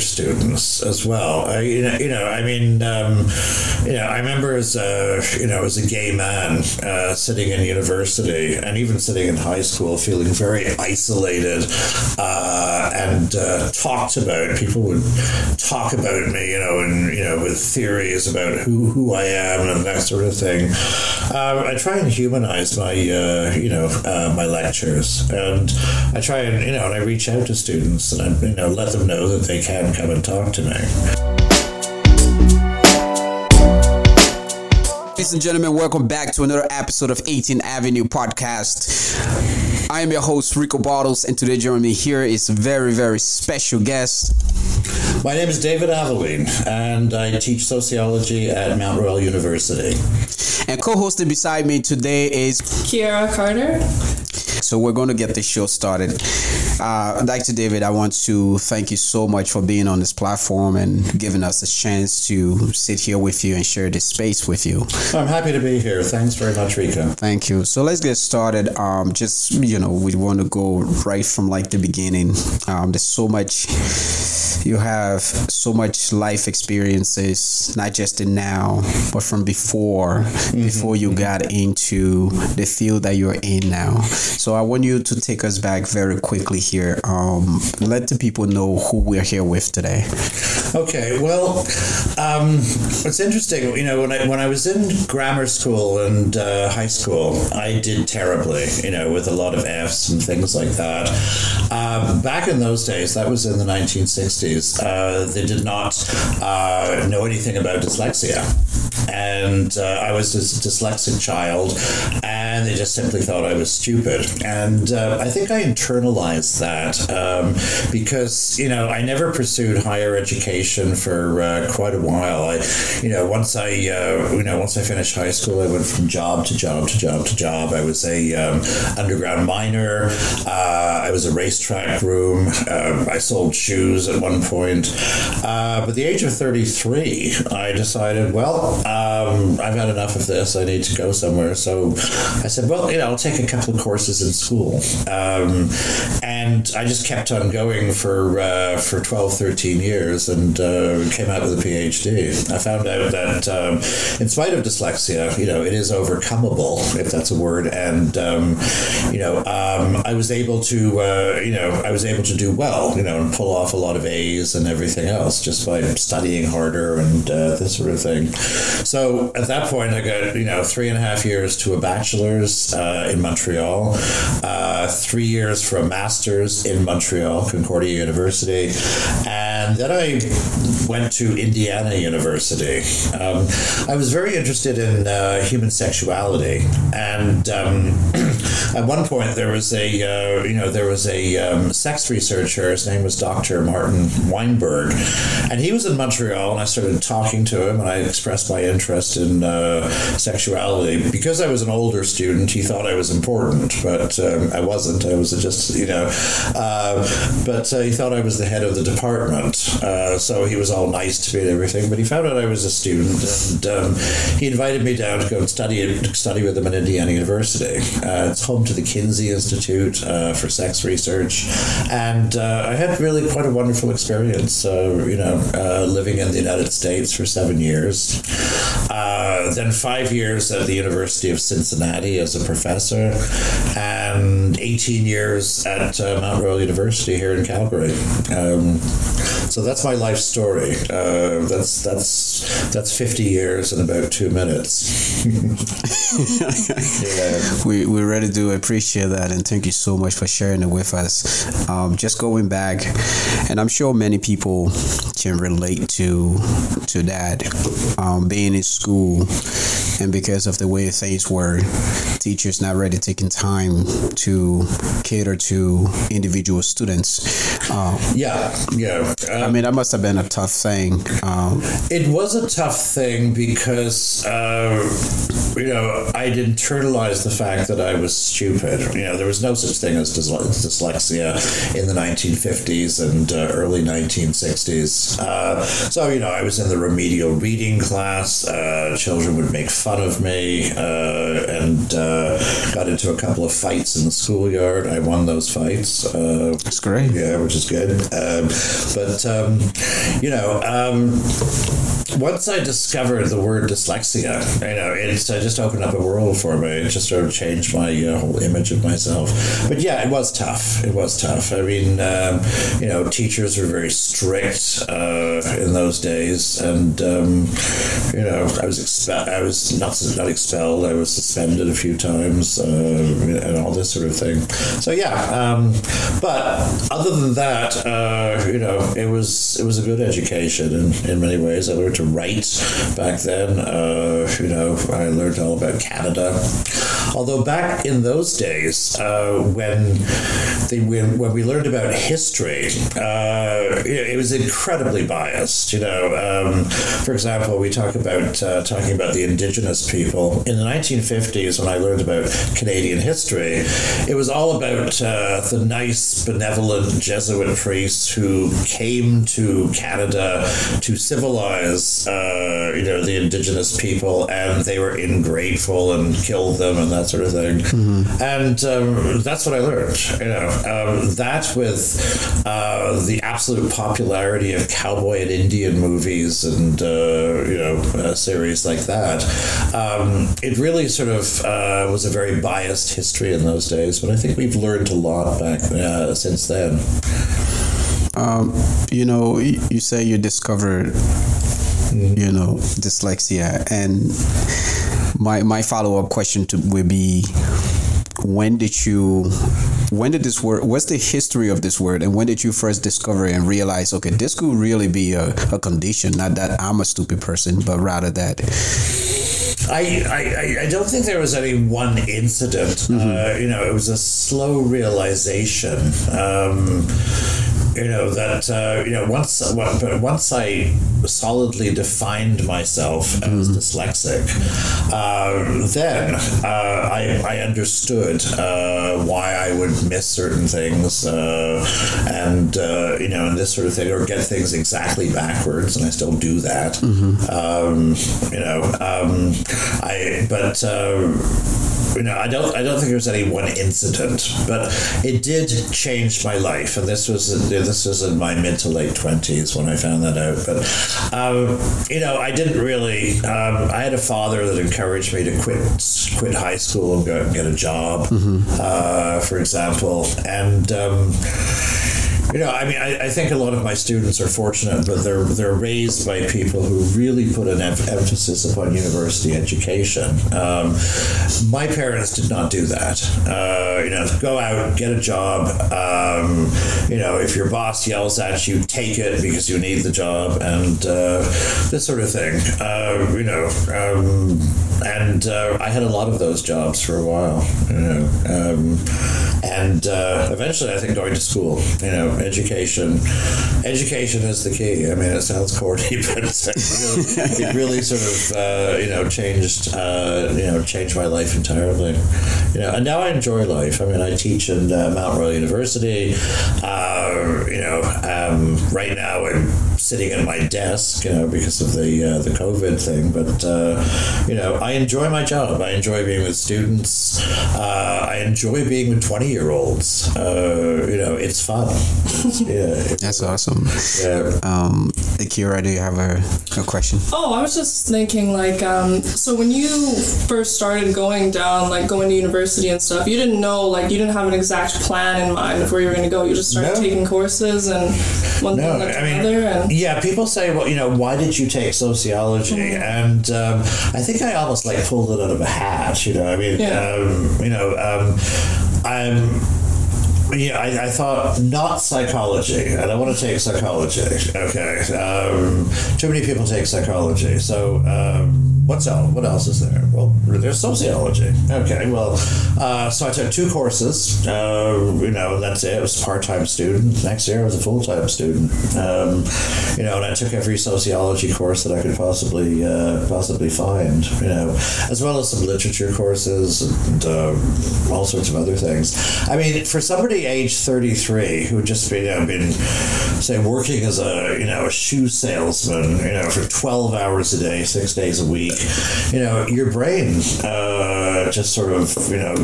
students as well. I, you know, you know, I mean, um, you know, I remember as a, you know, as a gay man uh, sitting in university and even sitting in high school, feeling very isolated uh, and uh, talked about. People would talk about me, you know, and you know, with theories about who who I am and that sort of thing. Um, I try and humanize my, uh, you know, uh, my lectures, and I try and you know, and I reach out to students and I, you know, let them know that they can come and talk to me. Ladies and gentlemen, welcome back to another episode of 18 Avenue Podcast. I am your host, Rico Bottles, and today joining me here is a very, very special guest. My name is David Aveline, and I teach sociology at Mount Royal University. And co hosted beside me today is Kiara Carter. So we're going to get the show started. Uh, Dr. David, I want to thank you so much for being on this platform and giving us a chance to sit here with you and share this space with you. I'm happy to be here. Thanks very much, Rico. Thank you. So let's get started. Um, just you know, we want to go right from like the beginning. Um, there's so much. You have so much life experiences, not just in now, but from before, mm-hmm. before you got into the field that you're in now. So I want you to take us back very quickly here. Um, let the people know who we're here with today. Okay. Well, um, it's interesting. You know, when I when I was in grammar school and uh, high school, I did terribly. You know, with a lot of Fs and things like that. Um, back in those days, that was in the 1960s. Uh, they did not uh, know anything about dyslexia, and uh, I was a dyslexic child, and they just simply thought I was stupid. And uh, I think I internalized that um, because you know I never pursued higher education for uh, quite a while. I, you know, once I uh, you know once I finished high school, I went from job to job to job to job. I was a um, underground miner. Uh, I was a racetrack groom. Um, I sold shoes at one point. Uh, but at the age of thirty three, I decided, well, um, I've had enough of this. I need to go somewhere. So I said, well, you know, I'll take a couple of courses in school. Um, and I just kept on going for uh, for 12, 13 years and uh, came out with a PhD. I found out that um, in spite of dyslexia, you know, it is overcomeable, if that's a word. And, um, you know, um, I was able to, uh, you know, I was able to do well, you know, and pull off a lot of A's and everything else just by studying harder and uh, this sort of thing. So at that point, I got, you know, three and a half years to a bachelor's uh, in Montreal uh, three years for a master's in Montreal, Concordia University, and then I went to Indiana University. Um, I was very interested in uh, human sexuality, and um, at one point there was a uh, you know there was a um, sex researcher. His name was Dr. Martin Weinberg, and he was in Montreal, and I started talking to him, and I expressed my interest in uh, sexuality because I was an older student. He thought I was important, but um, I wasn't. I was just, you know, uh, but uh, he thought I was the head of the department. Uh, so he was all nice to me and everything. But he found out I was a student, and um, he invited me down to go and study study with him at Indiana University. Uh, home to the Kinsey Institute uh, for Sex Research, and uh, I had really quite a wonderful experience. you know, living in the United States for seven years, then five years at the University of Cincinnati as a professor, and 18 years at uh, Mount Royal University here in Calgary. Um, so that's my life story. Uh, that's that's that's 50 years in about two minutes. yeah. We we really do appreciate that, and thank you so much for sharing it with us. Um, just going back, and I'm sure many people can relate to to that. Um, being in school, and because of the way things were, teachers not really taking time to cater to individual students. Uh, yeah, yeah. Um, I mean, that must have been a tough thing. Um, it was a tough thing because. Uh, you know, I'd internalized the fact that I was stupid. You know, there was no such thing as dyslexia in the 1950s and uh, early 1960s. Uh, so, you know, I was in the remedial reading class. Uh, children would make fun of me uh, and uh, got into a couple of fights in the schoolyard. I won those fights. Uh, That's great. Yeah, which is good. Um, but, um, you know, um, once I discovered the word dyslexia, you know, it just opened up a world for me. It just sort of changed my uh, whole image of myself. But yeah, it was tough. It was tough. I mean, um, you know, teachers were very strict uh, in those days, and um, you know, I was expe- I was not not expelled. I was suspended a few times, uh, and all this sort of thing. So yeah, um, but other than that, uh, you know, it was it was a good education in, in many ways. I learned to write back then. Uh, you know, I learned all about Canada. Although back in those days, uh, when when, when we learned about history, uh, it, was incredibly biased. You know, um, for example, we talk about uh, talking about the Indigenous people in the 1950s. When I learned about Canadian history, it was all about uh, the nice, benevolent Jesuit priests who came to Canada to civilize, uh, you know, the Indigenous people, and they were ingrateful and killed them and that sort of thing. Mm-hmm. And um, that's what I learned. You know, um, that with uh, the absolute popularity of cowboy and Indian movies and uh, you know a series like that, um, it really sort of uh, was a very biased history in those days. But I think we've learned a lot back uh, since then. Um, you know, you say you discovered you know, dyslexia. And my my follow up question to would be, when did you when did this word what's the history of this word and when did you first discover and realize okay this could really be a, a condition not that i'm a stupid person but rather that I, I, I don't think there was any one incident. Mm-hmm. Uh, you know, it was a slow realization. Um, you know that uh, you know once but once I solidly defined myself as mm. dyslexic, uh, then uh, I, I understood uh, why I would miss certain things uh, and uh, you know and this sort of thing or get things exactly backwards, and I still do that. Mm-hmm. Um, you know, um, I but you know, I don't, I don't think there was any one incident, but it did change my life, and this was, this was in my mid to late twenties when I found that out. But, um, you know, I didn't really. Um, I had a father that encouraged me to quit, quit high school and go out and get a job, mm-hmm. uh, for example, and. Um, you know, I mean, I, I, think a lot of my students are fortunate, but they're they're raised by people who really put an em- emphasis upon university education. Um, my parents did not do that. Uh, you know, go out, get a job. Um, you know, if your boss yells at you, take it because you need the job, and uh, this sort of thing. Uh, you know, um, and uh, I had a lot of those jobs for a while. You know, um, and uh, eventually, I think going to school. You know education. Education is the key. I mean, it sounds corny, but it really sort of uh, you know changed uh, you know changed my life entirely. You know, and now I enjoy life. I mean, I teach in uh, Mount Royal University. Uh, you know, um, right now I'm sitting at my desk, you know, because of the uh, the COVID thing. But uh, you know, I enjoy my job. I enjoy being with students. I enjoy being with twenty year olds. you know, it's fun yeah. That's awesome. Yeah. Um, Akira, do you have a, a question? Oh, I was just thinking, like, um, so when you first started going down, like going to university and stuff, you didn't know, like, you didn't have an exact plan in mind of where you were going to go. You just started no. taking courses and one no, thing led to another. And yeah, people say, well, you know, why did you take sociology? Mm-hmm. And um, I think I almost like pulled it out of a hat. You know, I mean, yeah. um, you know, um, I'm yeah, I, I, thought not psychology, and I want to take psychology. Okay, um, too many people take psychology. So, um, what's else? What else is there? Well, there's sociology. Okay, well, uh, so I took two courses. Uh, you know, that's it. I was a part-time student. Next year, I was a full-time student. Um, you know, and I took every sociology course that I could possibly uh, possibly find, you know, as well as some literature courses and uh, all sorts of other things. I mean, for somebody age 33 who just you know, been, say, working as a, you know, a shoe salesman, you know, for 12 hours a day, six days a week, you know, your brain uh, just sort of, you know,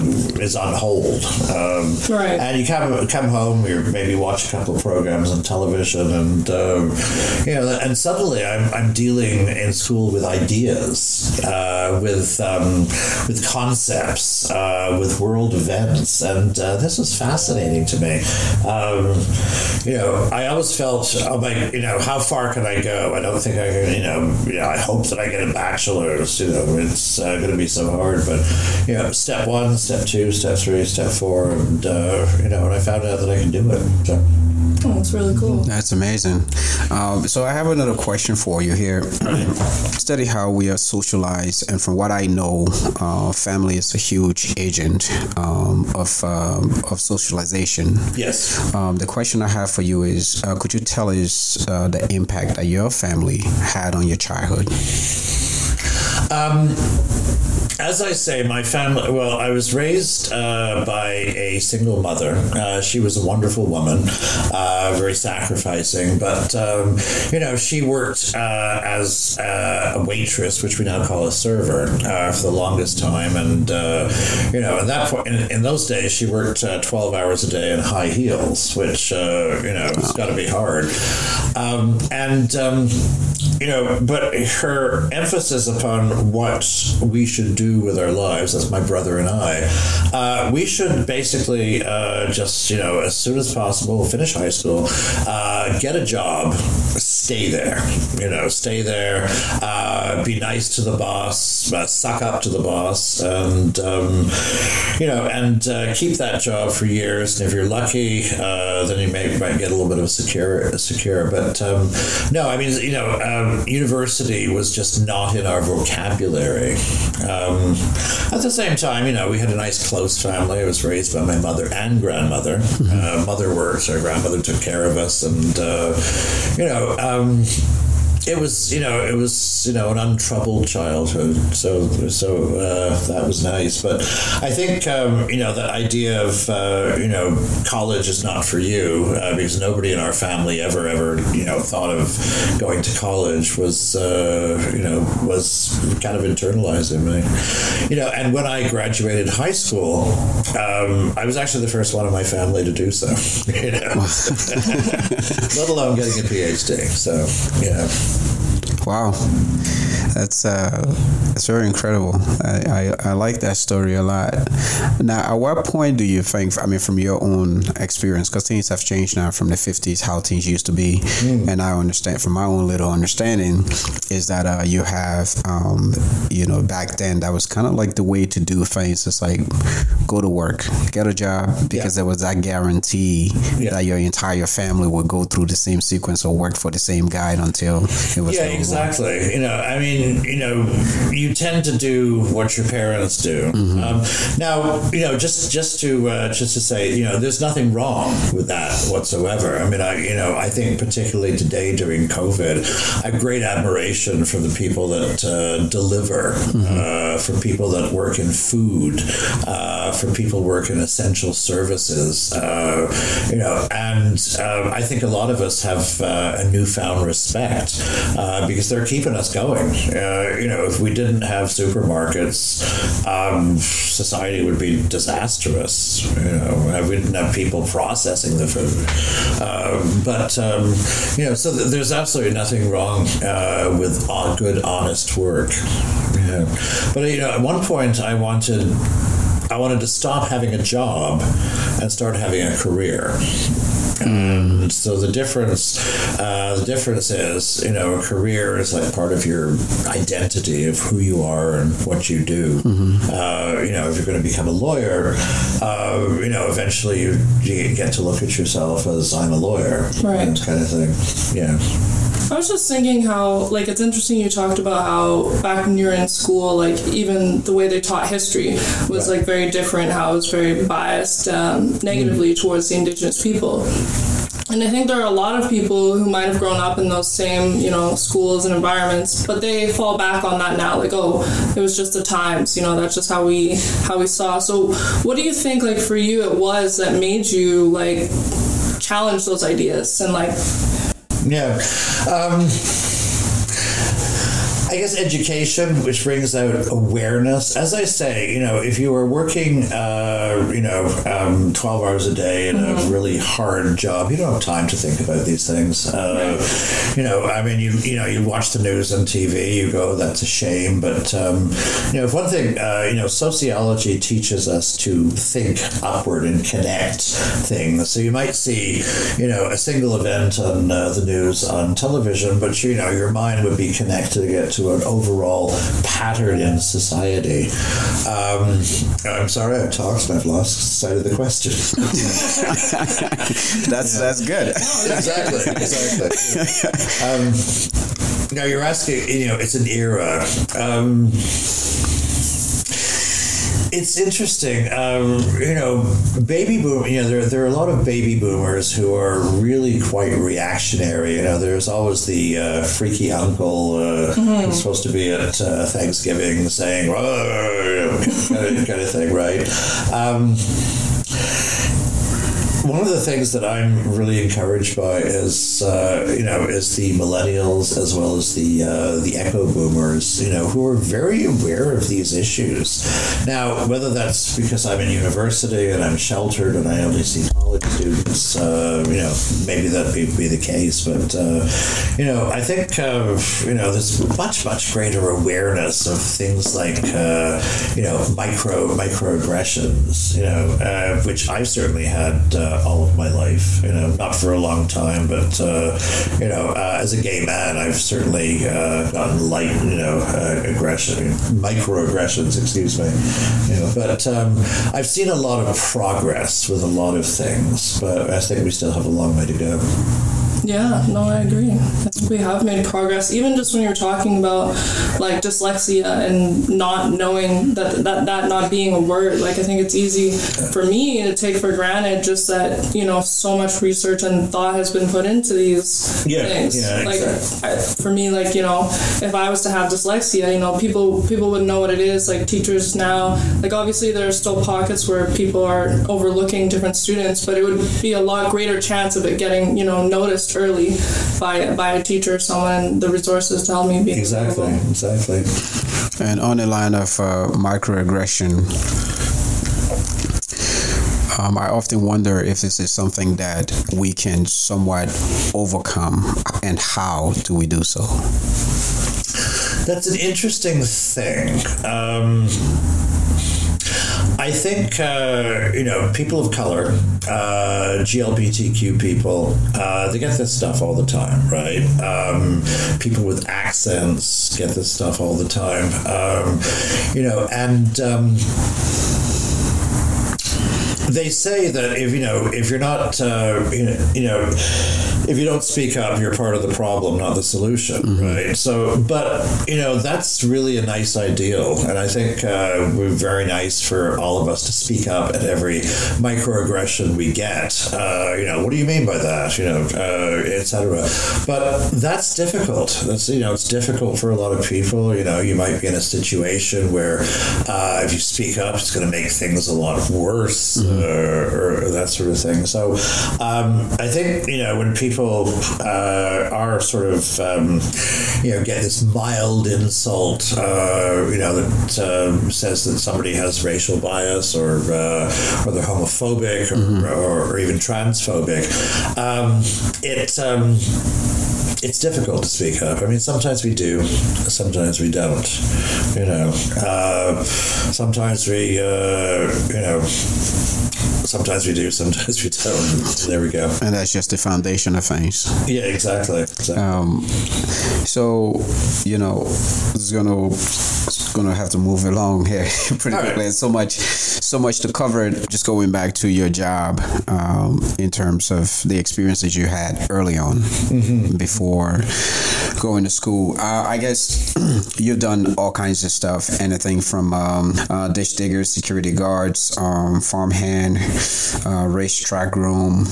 is on hold. Um, right. And you come, come home, you maybe watch a couple of programs on television, and, um, you know, and suddenly I'm, I'm dealing in school with ideas, uh, with, um, with concepts, uh, with world events, and uh, this was fascinating to me. Um, you know, I always felt, oh my, you know, how far can I go? I don't think I can, you know, you know I hope that I get a bachelor's. You know, it's uh, going to be so hard, but you know, step one, step two, step three, step four, and uh, you know, and I found out that I can do it. So. Oh, that's really cool. That's amazing. Um, so I have another question for you here. Study how we are socialized, and from what I know, uh, family is a huge agent um, of um, of socialization. Yes. Um, the question I have for you is: uh, Could you tell us uh, the impact that your family had on your childhood? Um, as I say, my family, well, I was raised uh, by a single mother. Uh, she was a wonderful woman, uh, very sacrificing, but, um, you know, she worked uh, as uh, a waitress, which we now call a server, uh, for the longest time. And, you know, at that point, in, in those days, she worked 12 hours a day in high heels, which, you know, it's got to be hard. Um, and, um, you know, but her emphasis upon what we should do with our lives, as my brother and I, uh, we should basically uh, just, you know, as soon as possible, finish high school, uh, get a job, stay there, you know, stay there, uh, be nice to the boss, uh, suck up to the boss, and, um, you know, and uh, keep that job for years. And if you're lucky, then you may, might get a little bit of a secure, secure. But um, no, I mean, you know, um, university was just not in our vocabulary. Um, at the same time, you know, we had a nice close family. I was raised by my mother and grandmother. Mm-hmm. Uh, mother worked, our grandmother took care of us, and uh, you know. Um, it was you know it was you know an untroubled childhood. So so uh, that was nice. But I think um, you know that idea of uh, you know college is not for you uh, because nobody in our family ever ever you know thought of going to college was uh, you know was kind of internalized in me. You know and when I graduated high school um, I was actually the first one in my family to do so you know. Let alone getting a PhD so yeah Wow, that's uh, that's very incredible. I, I, I like that story a lot. Now, at what point do you think? I mean, from your own experience, because things have changed now from the '50s, how things used to be, mm. and I understand from my own little understanding is that uh, you have, um, you know, back then that was kind of like the way to do things. It's like go to work, get a job, because yeah. there was that guarantee yeah. that your entire family would go through the same sequence or work for the same guy until it was. Yeah, exactly. You know, I mean, you know, you tend to do what your parents do. Mm-hmm. Um, now, you know, just just to uh, just to say, you know, there's nothing wrong with that whatsoever. I mean, I you know, I think particularly today during COVID, I have great admiration for the people that uh, deliver, mm-hmm. uh, for people that work in food, uh, for people work in essential services. Uh, you know, and um, I think a lot of us have uh, a newfound respect because they're keeping us going. Uh, you know, if we didn't have supermarkets, um, society would be disastrous. You know, we didn't have people processing the food. Uh, but um, you know, so th- there's absolutely nothing wrong uh, with good, honest work. Yeah. But you know, at one point, I wanted. I wanted to stop having a job and start having a career. And so the difference, uh, the difference is, you know, a career is like part of your identity of who you are and what you do. Mm-hmm. Uh, you know, if you're going to become a lawyer, uh, you know, eventually you, you, get to look at yourself as I'm a lawyer, right? Kind of thing. Yeah. I was just thinking how, like, it's interesting you talked about how back when you were in school, like, even the way they taught history was, right. like, very different, how it was very biased um, negatively mm. towards the indigenous people. and I think there are a lot of people who might have grown up in those same, you know, schools and environments, but they fall back on that now, like, oh, it was just the times, you know, that's just how we how we saw. So, what do you think, like, for you, it was that made you like challenge those ideas and like? Yeah. Um, I guess education, which brings out awareness. As I say, you know, if you are working, uh, you know, um, 12 hours a day in mm-hmm. a really hard job, you don't have time to think about these things. Uh, you know, I mean, you you know, you watch the news on TV, you go, that's a shame. But, um, you know, if one thing, uh, you know, sociology teaches us to think upward and connect things. So you might see, you know, a single event on uh, the news on television, but, you know, your mind would be connected to to an overall pattern in society. Um, I'm sorry I've talked and I've lost sight of the question. that's yeah. that's good. exactly, exactly. Um, now you're asking, you know, it's an era. Um, it's interesting. Um, you know, baby boom. You know, there there are a lot of baby boomers who are really quite reactionary. You know, there's always the uh, freaky uncle uh, mm-hmm. who's supposed to be at uh, Thanksgiving saying, kind, of, kind of thing, right? Um, one of the things that I'm really encouraged by is uh, you know is the millennials as well as the uh, the echo boomers you know who are very aware of these issues. Now whether that's because I'm in university and I'm sheltered and I only see college students, uh, you know maybe that be, be the case, but uh, you know I think you know there's much much greater awareness of things like uh, you know micro microaggressions you know uh, which I've certainly had all of my life. You know, not for a long time, but uh, you know, uh, as a gay man, I've certainly uh, gotten light, you know, uh, aggression, microaggressions, excuse me. You know, but um, I've seen a lot of progress with a lot of things, but I think we still have a long way to go. Yeah, no, I agree. I think we have made progress. Even just when you're talking about like dyslexia and not knowing that that, that not being a word, like I think it's easy for me to take for granted just that, you know, so much research and thought has been put into these yeah, things. Yeah, like exactly. I, for me, like, you know, if I was to have dyslexia, you know, people people would know what it is. Like teachers now, like obviously there are still pockets where people are overlooking different students, but it would be a lot greater chance of it getting, you know, noticed early by by a teacher or someone the resources to help me be exactly available. exactly and on the line of uh, microaggression um, I often wonder if this is something that we can somewhat overcome, and how do we do so? That's an interesting thing. Um, I think uh, you know people of color, uh, GLBTQ people, uh, they get this stuff all the time, right? Um, people with accents get this stuff all the time, um, you know, and. Um, they say that if you know if you're not uh, you know, you know if you don't speak up, you're part of the problem, not the solution, mm-hmm. right? So, but you know that's really a nice ideal, and I think uh, we're very nice for all of us to speak up at every microaggression we get. Uh, you know, what do you mean by that? You know, uh, etc. But that's difficult. That's you know, it's difficult for a lot of people. You know, you might be in a situation where uh, if you speak up, it's going to make things a lot worse, mm-hmm. Or, or, that sort of thing. So, um, I think you know when people uh, are sort of um, you know get this mild insult uh, you know that uh, says that somebody has racial bias or uh, or they're homophobic or, mm-hmm. or, or, even transphobic um, it um, it's difficult to speak up. I mean, sometimes we do, sometimes we don't. You know, uh, sometimes we, uh, you know, sometimes we do, sometimes we don't. There we go. And that's just the foundation of things. Yeah, exactly. exactly. Um, so, you know, it's gonna it's gonna have to move along here pretty All quickly. Right. So much, so much to cover. Just going back to your job, um, in terms of the experiences you had early on, mm-hmm. before going to school. Uh, I guess you've done all kinds of stuff. Anything from um, uh, ditch diggers, security guards, um, farmhand, uh, racetrack groom,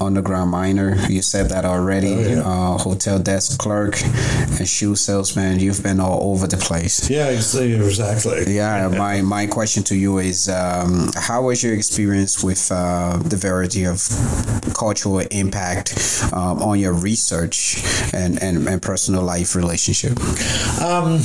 underground miner. You said that already. Oh, yeah. uh, hotel desk clerk and shoe salesman. You've been all over the place. Yeah, exactly. Yeah, my, my question to you is um, how was your experience with uh, the variety of cultural impact um, on your research and, and, and personal life relationship? Um,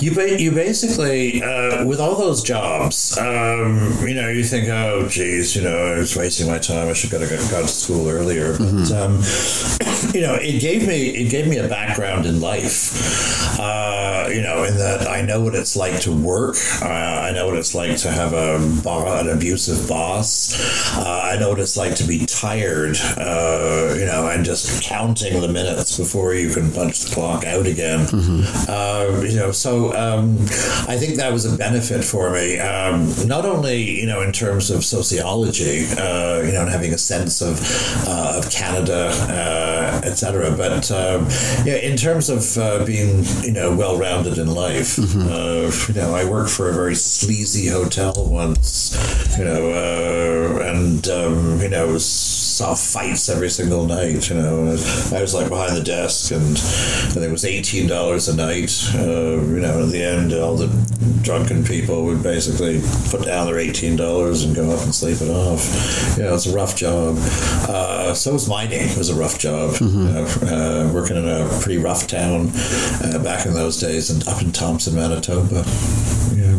you ba- you basically uh, with all those jobs, um, you know, you think, oh, geez, you know, I was wasting my time. I should have gone to school earlier. But mm-hmm. um, you know, it gave me it gave me a background in life. Uh, you know, in that I know what it's like to work. Uh, I know what it's like to have a an abusive boss. Uh, I know what it's like to be tired. Uh, you know, and just counting the minutes before you can punch the clock out again. Mm-hmm. Uh, you know, so um, I think that was a benefit for me, um, not only you know in terms of sociology, uh, you know, and having a sense of uh, of Canada, uh, etc., but um, yeah, in terms of uh, being you know well rounded in life. Mm-hmm. Uh, you know, I worked for a very sleazy hotel once, you know, uh, and um, you know saw fights every single night. You know, I was like behind the desk, and, and it was eighteen dollars a night. you know, at the end, all the drunken people would basically put down their eighteen dollars and go up and sleep it off. You know, it's a rough job. Uh, so was mining. It was a rough job. Mm-hmm. You know, uh, working in a pretty rough town uh, back in those days, and up in Thompson, Manitoba. Yeah.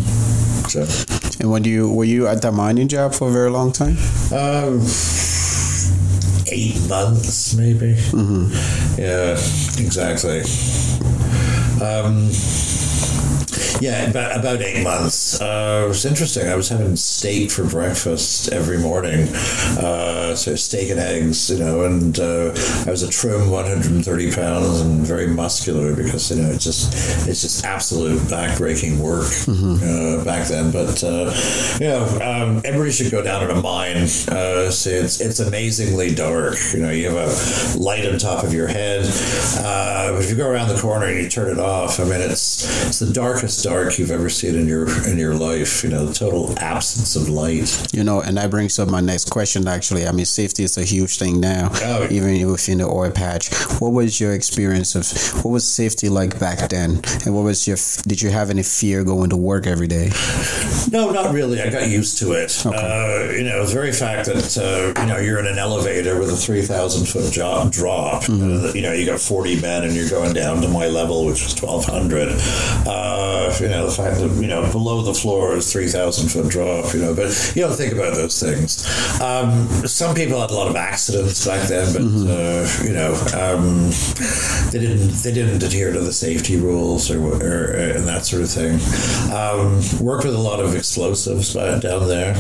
So. And when you were you at that mining job for a very long time? Um, eight months, maybe. Mm-hmm. Yeah, exactly. Um, yeah, about, about eight months. Uh, it was interesting. I was having steak for breakfast every morning. Uh, so steak and eggs, you know, and uh, I was a trim 130 pounds and very muscular because, you know, it's just, it's just absolute backbreaking work mm-hmm. Uh, back then. But, uh, you know, um, everybody should go down to a mine. Uh, see, it's, it's amazingly dark. You know, you have a light on top of your head. but if you go around the corner and you turn it off, I mean, it's, it's the darkest dark you've ever seen in your in your life. You know, the total absence of light. You know, and that brings up my next question. Actually, I mean, safety is a huge thing now, oh, even within the oil patch. What was your experience of what was safety like back then, and what was your did you have any fear going to work every day? No, not really. I got used to it. Okay. Uh, you know, the very fact that uh, you know you're in an elevator with a three thousand foot drop, drop. Mm-hmm. Uh, you know, you got forty men, and you're going down to my level, which was twelve hundred. Uh, you know, the fact that, you know, below the floor is 3,000 foot drop, you know, but you don't think about those things. Um, some people had a lot of accidents back then, but, mm-hmm. uh, you know, um, they didn't, they didn't adhere to the safety rules or, or and that sort of thing. Um, worked with a lot of explosives down there.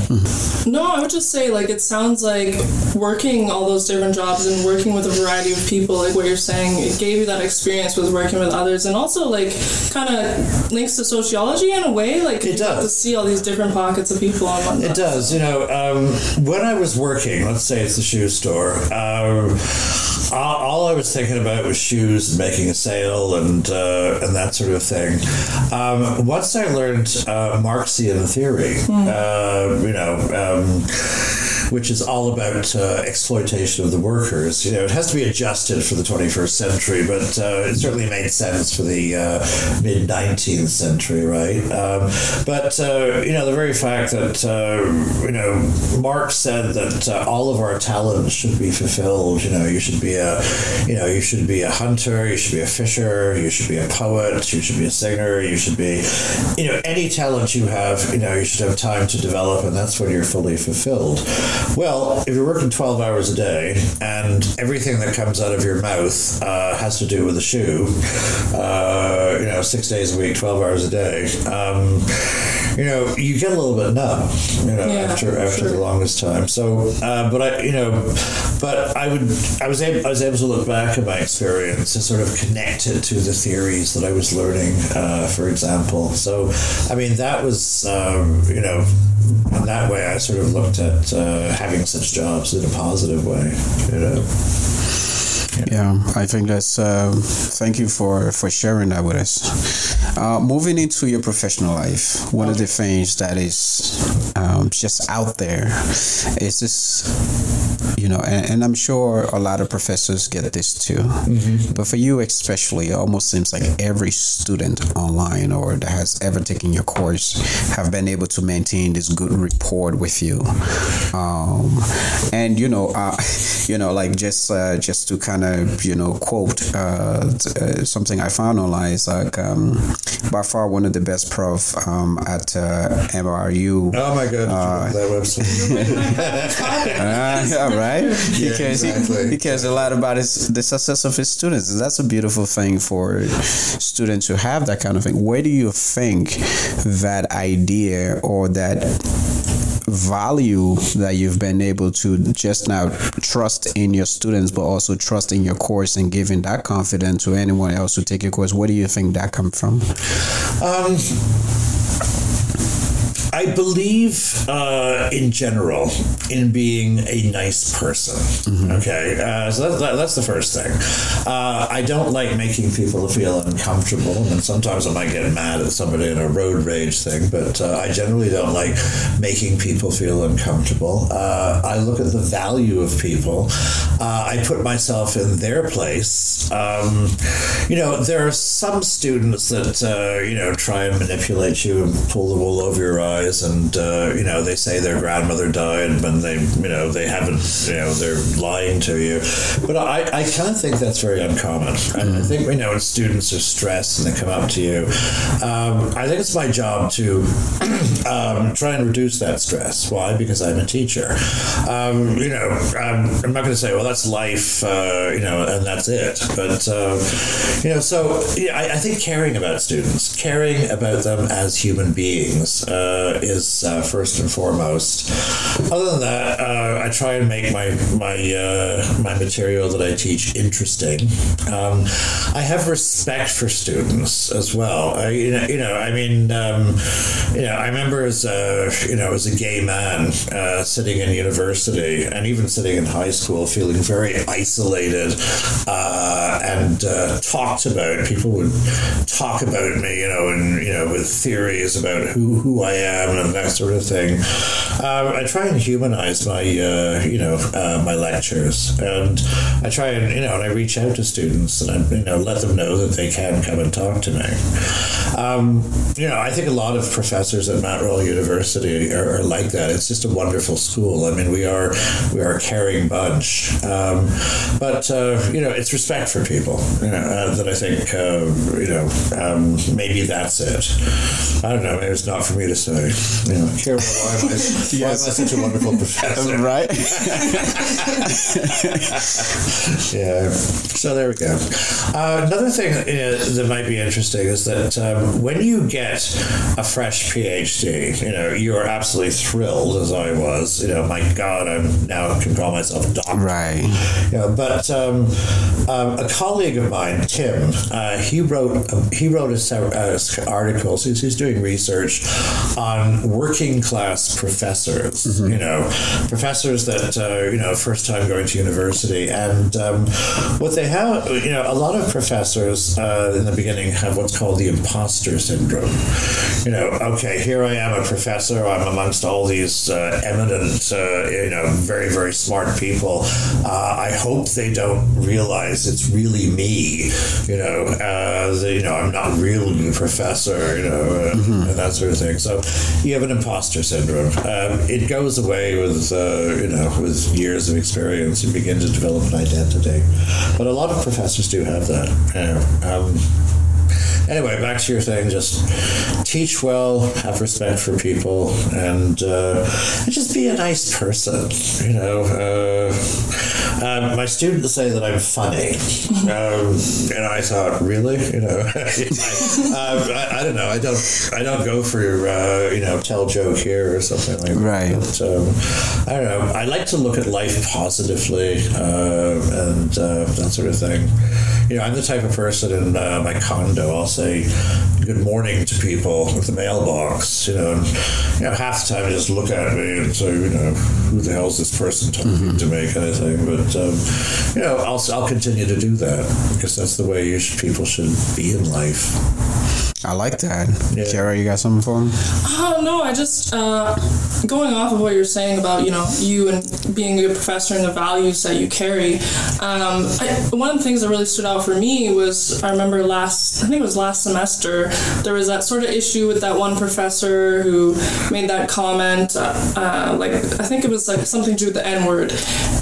No, I would just say, like, it sounds like working all those different jobs and working with a variety of people, like what you're saying, it gave you that experience with working with others and also, like, kind of links to sociology in a way? Like it does. to see all these different pockets of people and whatnot. It does. You know, um, when I was working, let's say it's the shoe store, um, all I was thinking about was shoes and making a sale and uh, and that sort of thing. Um, once I learned uh, Marxian theory, mm. uh, you know um, which is all about uh, exploitation of the workers. You know, it has to be adjusted for the 21st century, but uh, it certainly made sense for the uh, mid 19th century, right? Um, but uh, you know, the very fact that uh, you know Marx said that uh, all of our talents should be fulfilled. You know, you should be a you know you should be a hunter, you should be a fisher, you should be a poet, you should be a singer, you should be you know any talent you have. You know, you should have time to develop, and that's when you're fully fulfilled. Well, if you're working 12 hours a day and everything that comes out of your mouth uh, has to do with the shoe, uh, you know, six days a week, 12 hours a day, um, you know, you get a little bit numb, you know, yeah, after after sure. the longest time. So, uh, but I, you know, but I would, I was able, I was able to look back at my experience and sort of connect it to the theories that I was learning, uh, for example. So, I mean, that was, um, you know, in that way, I sort of looked at uh, having such jobs in a positive way, you know. Yeah, I think that's. Uh, thank you for for sharing that with us. Uh, moving into your professional life, one of the things that is um, just out there is this you know, and, and, I'm sure a lot of professors get this too. Mm-hmm. But for you especially, it almost seems like every student online or that has ever taken your course have been able to maintain this good rapport with you. Um, and you know, uh, you know, like just uh, just to kind of you know quote uh, uh, something I found online is like um, by far one of the best prof um, at uh, MRU. Oh my god, uh, that website. yeah, right. He yeah, cares. Exactly. He, he, cares a lot about his the success of his students. That's a beautiful thing for students to have that kind of thing. Where do you think that idea or that value that you've been able to just now trust in your students, but also trust in your course and giving that confidence to anyone else to take your course. Where do you think that come from? Um, I believe, uh, in general, in being a nice person. Mm-hmm. Okay, uh, so that, that, that's the first thing. Uh, I don't like making people feel uncomfortable, and sometimes I might get mad at somebody in a road rage thing. But uh, I generally don't like making people feel uncomfortable. Uh, I look at the value of people. Uh, I put myself in their place. Um, you know, there are some students that you know try and manipulate you and pull the wool over your eyes and uh, you know they say their grandmother died, but they you know they haven't, you know they're lying to you. But I, I kind of think that's very uncommon. Mm-hmm. I think you know when students are stressed and they come up to you, um, I think it's my job to um, try and reduce that stress. Why? Because I'm a teacher. Um, you know, I'm, I'm not going to say, well, that's life, uh, you know, and that's it. But uh, you know, so yeah, I, I, think caring about students, caring about them as human beings. Uh, is uh, first and foremost. Other than that, uh, I try and make my my uh, my material that I teach interesting. Um, I have respect for students as well. I, you know, you know, I mean, um, you know, I remember as a you know as a gay man uh, sitting in university and even sitting in high school, feeling very isolated uh, and talked about. People would talk about me, you know, and you know, with theories about who who I am and that sort of thing. Um, I try and humanize my, uh, you know, uh, my lectures, and I try and, you know, and I reach out to students and I, you know, let them know that they can come and talk to me. Um, you know, I think a lot of professors at Mount Royal University are, are, like that. It's just a wonderful school. I mean, we are we are a caring bunch, um, but uh, you know, it's respect for people. You know, uh, that I think, uh, you know, um, maybe that's it. I don't know. Maybe it's not for me to say you know, why am I, yes. why am I such a wonderful professor? Right. yeah. So there we go. Uh, another thing uh, that might be interesting is that um, when you get a fresh PhD, you know, you are absolutely thrilled, as I was. You know, my God, I'm now can call myself a doctor. Right. You know, but um, um, a colleague of mine, Tim, uh, he wrote a, he wrote a, uh, articles. He's, he's doing research on working class professors, mm-hmm. you know, professors that, uh, you know, first time going to university. And um, what they have, you know, a lot of professors uh, in the beginning have what's called the imposter syndrome. You know, okay, here I am a professor, I'm amongst all these uh, eminent, uh, you know, very, very smart people. Uh, I hope they don't realize it's really me, you know, uh, you know, I'm not really a professor, you know, mm-hmm. and that sort of thing. So you have an imposter syndrome. Um, it goes away with uh, you know with years of experience. You begin to develop an identity, but a lot of professors do have that. You know, um, anyway, back to your thing. Just teach well, have respect for people, and, uh, and just be a nice person. You know, uh, um, my students say that I'm funny, um, and I thought, really, you know, I, I, I, don't know. I don't. I don't go for uh, you know tell joke here or something like right. that. But, um, I don't know. I like to look at life positively uh, and uh, that sort of thing. You know, I'm the type of person in uh, my condo. I'll say good morning to people at the mailbox, you know, and you know, half the time they just look at me and say, you know, who the hell is this person talking mm-hmm. to me, kind of thing. But um, you know, I'll I'll continue to do that because that's the way should, people should be in life. I like that. Yeah. Kara, you got something for him? Oh no, I just uh, going off of what you're saying about you know you and being a good professor and the values that you carry. Um, I, one of the things that really stood out for me was I remember last I think it was last semester there was that sort of issue with that one professor who made that comment uh, uh, like I think it was like something to do with the N word,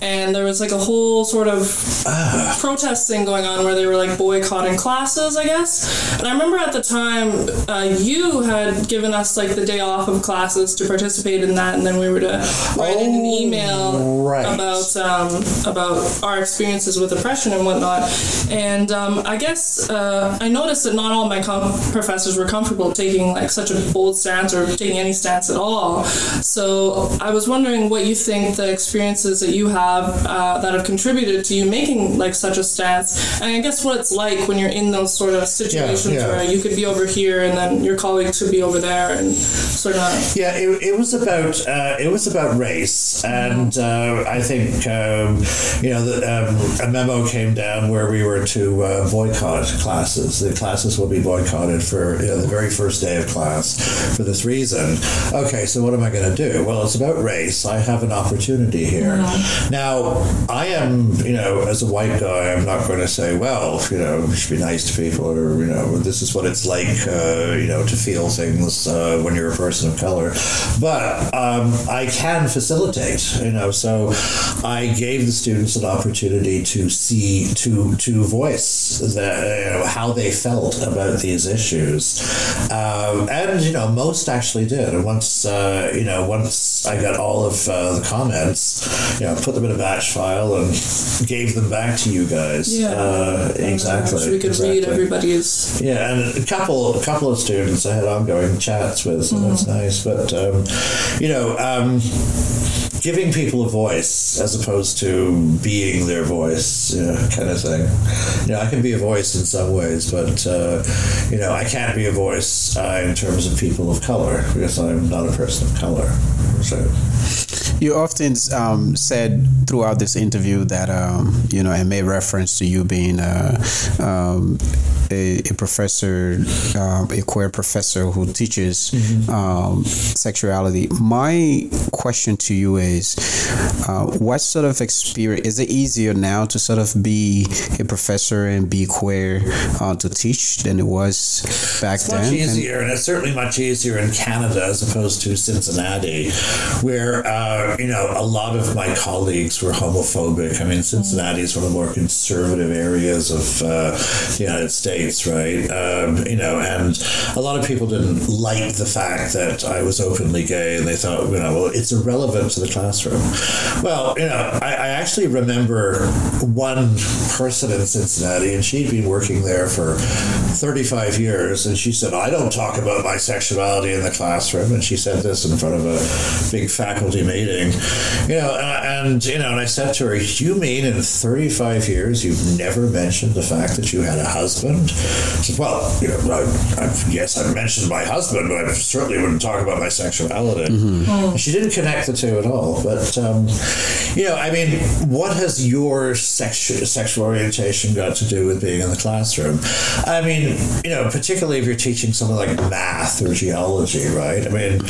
and there was like a whole sort of uh. protest thing going on where they were like boycotting classes, I guess. And I remember at the time time, uh, you had given us like the day off of classes to participate in that, and then we were to write oh, in an oh, email right. about um, about our experiences with oppression and whatnot. And um, I guess uh, I noticed that not all my com- professors were comfortable taking like such a bold stance or taking any stance at all. So I was wondering what you think the experiences that you have uh, that have contributed to you making like such a stance, and I guess what it's like when you're in those sort of situations yeah, yeah. where you could be over over here, and then your colleagues would be over there, and sort of. Yeah, it, it was about uh, it was about race, and uh, I think um, you know the, um, a memo came down where we were to uh, boycott classes. The classes will be boycotted for you know, the very first day of class for this reason. Okay, so what am I going to do? Well, it's about race. I have an opportunity here. Yeah. Now, I am you know as a white guy, I'm not going to say, well, you know, you should be nice to people, or you know, this is what it's like uh, you know, to feel things uh, when you're a person of color. But um, I can facilitate, you know, so I gave the students an opportunity to see, to to voice that, you know, how they felt about these issues, um, and you know, most actually did. And once, uh, you know, once I got all of uh, the comments, you know, put them in a batch file and gave them back to you guys. Yeah, uh, exactly. so we could exactly. read everybody's. Yeah, and a couple couple a couple of students I had ongoing chats with, so mm. that's nice. But um, you know. Um, giving people a voice as opposed to being their voice, you know, kind of thing. You know, I can be a voice in some ways, but uh, you know, I can't be a voice uh, in terms of people of color because I'm not a person of color. So. You often um, said throughout this interview that um, you know, and made reference to you being uh, um, a, a, professor, uh, a queer professor who teaches mm-hmm. Um, sexuality. My question to you is, uh, what sort of experience is it easier now to sort of be a professor and be queer uh, to teach than it was back it's then? Much easier, and, and, it's certainly much easier in Canada as opposed to Cincinnati, where uh, you know, a lot of my colleagues were homophobic. I mean, Cincinnati is one of the more conservative areas of uh, the United States, right? Um, you know, and a lot of people didn't like the fact that I was openly gay, and they thought, you know, well, it's irrelevant to the classroom. Well, you know, I, I actually remember one person in Cincinnati, and she'd been working there for 35 years, and she said, I don't talk about my sexuality in the classroom. And she said this in front of a big faculty meeting you know, and, you know, and I said to her, "You mean in 35 years you've never mentioned the fact that you had a husband?" She said, "Well, you know, I, I, yes, I mentioned my husband, but I certainly wouldn't talk about my sexuality." Mm-hmm. Oh. She didn't connect the two at all. But um, you know, I mean, what has your sexual sexual orientation got to do with being in the classroom? I mean, you know, particularly if you're teaching something like math or geology, right? I mean,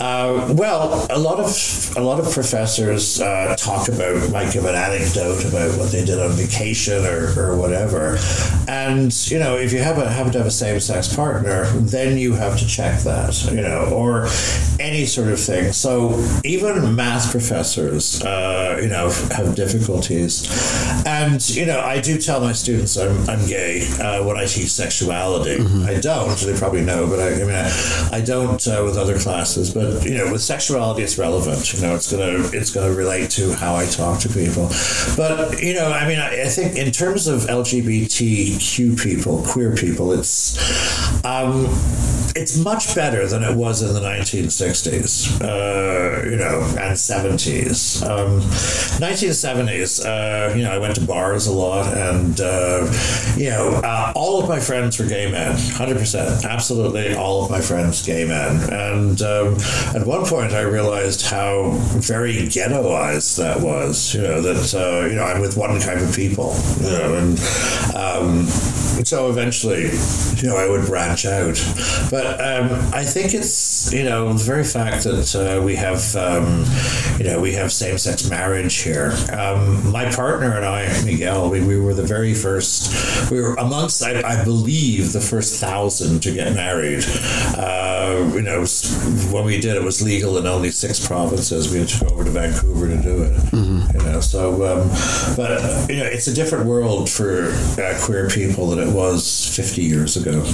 uh, well, a lot of a lot of professors uh, talk about, might give an anecdote about what they did on vacation or, or whatever. And, you know, if you have a, happen to have a same sex partner, then you have to check that, you know, or any sort of thing. So even math professors, uh, you know, have difficulties. And, you know, I do tell my students I'm, I'm gay uh, when I teach sexuality. Mm-hmm. I don't, they probably know, but I, I mean, I, I don't uh, with other classes. But, you know, with sexuality, it's relevant. You know, it's gonna it's gonna relate to how I talk to people. But you know, I mean, I, I think in terms of LGBTQ people, queer people, it's um, it's much better than it was in the 1960s, uh, you know, and 70s. Um, 1970s, uh, you know, I went to bars a lot, and uh, you know, uh, all of my friends were gay men, 100%, absolutely, all of my friends gay men. And um, at one point, I realized how very ghettoized that was. You know that uh, you know I'm with one type of people. You know, and um, so eventually, you know, I would branch out. But um, I think it's you know the very fact that uh, we have um, you know we have same sex marriage here. Um, my partner and I, Miguel, we, we were the very first. We were amongst, I, I believe, the first thousand to get married. Uh, you know, when we did, it was legal in only six provinces. We had to go over to Vancouver to do it. Mm-hmm. You know, so um, but you know, it's a different world for uh, queer people than it was 50 years ago.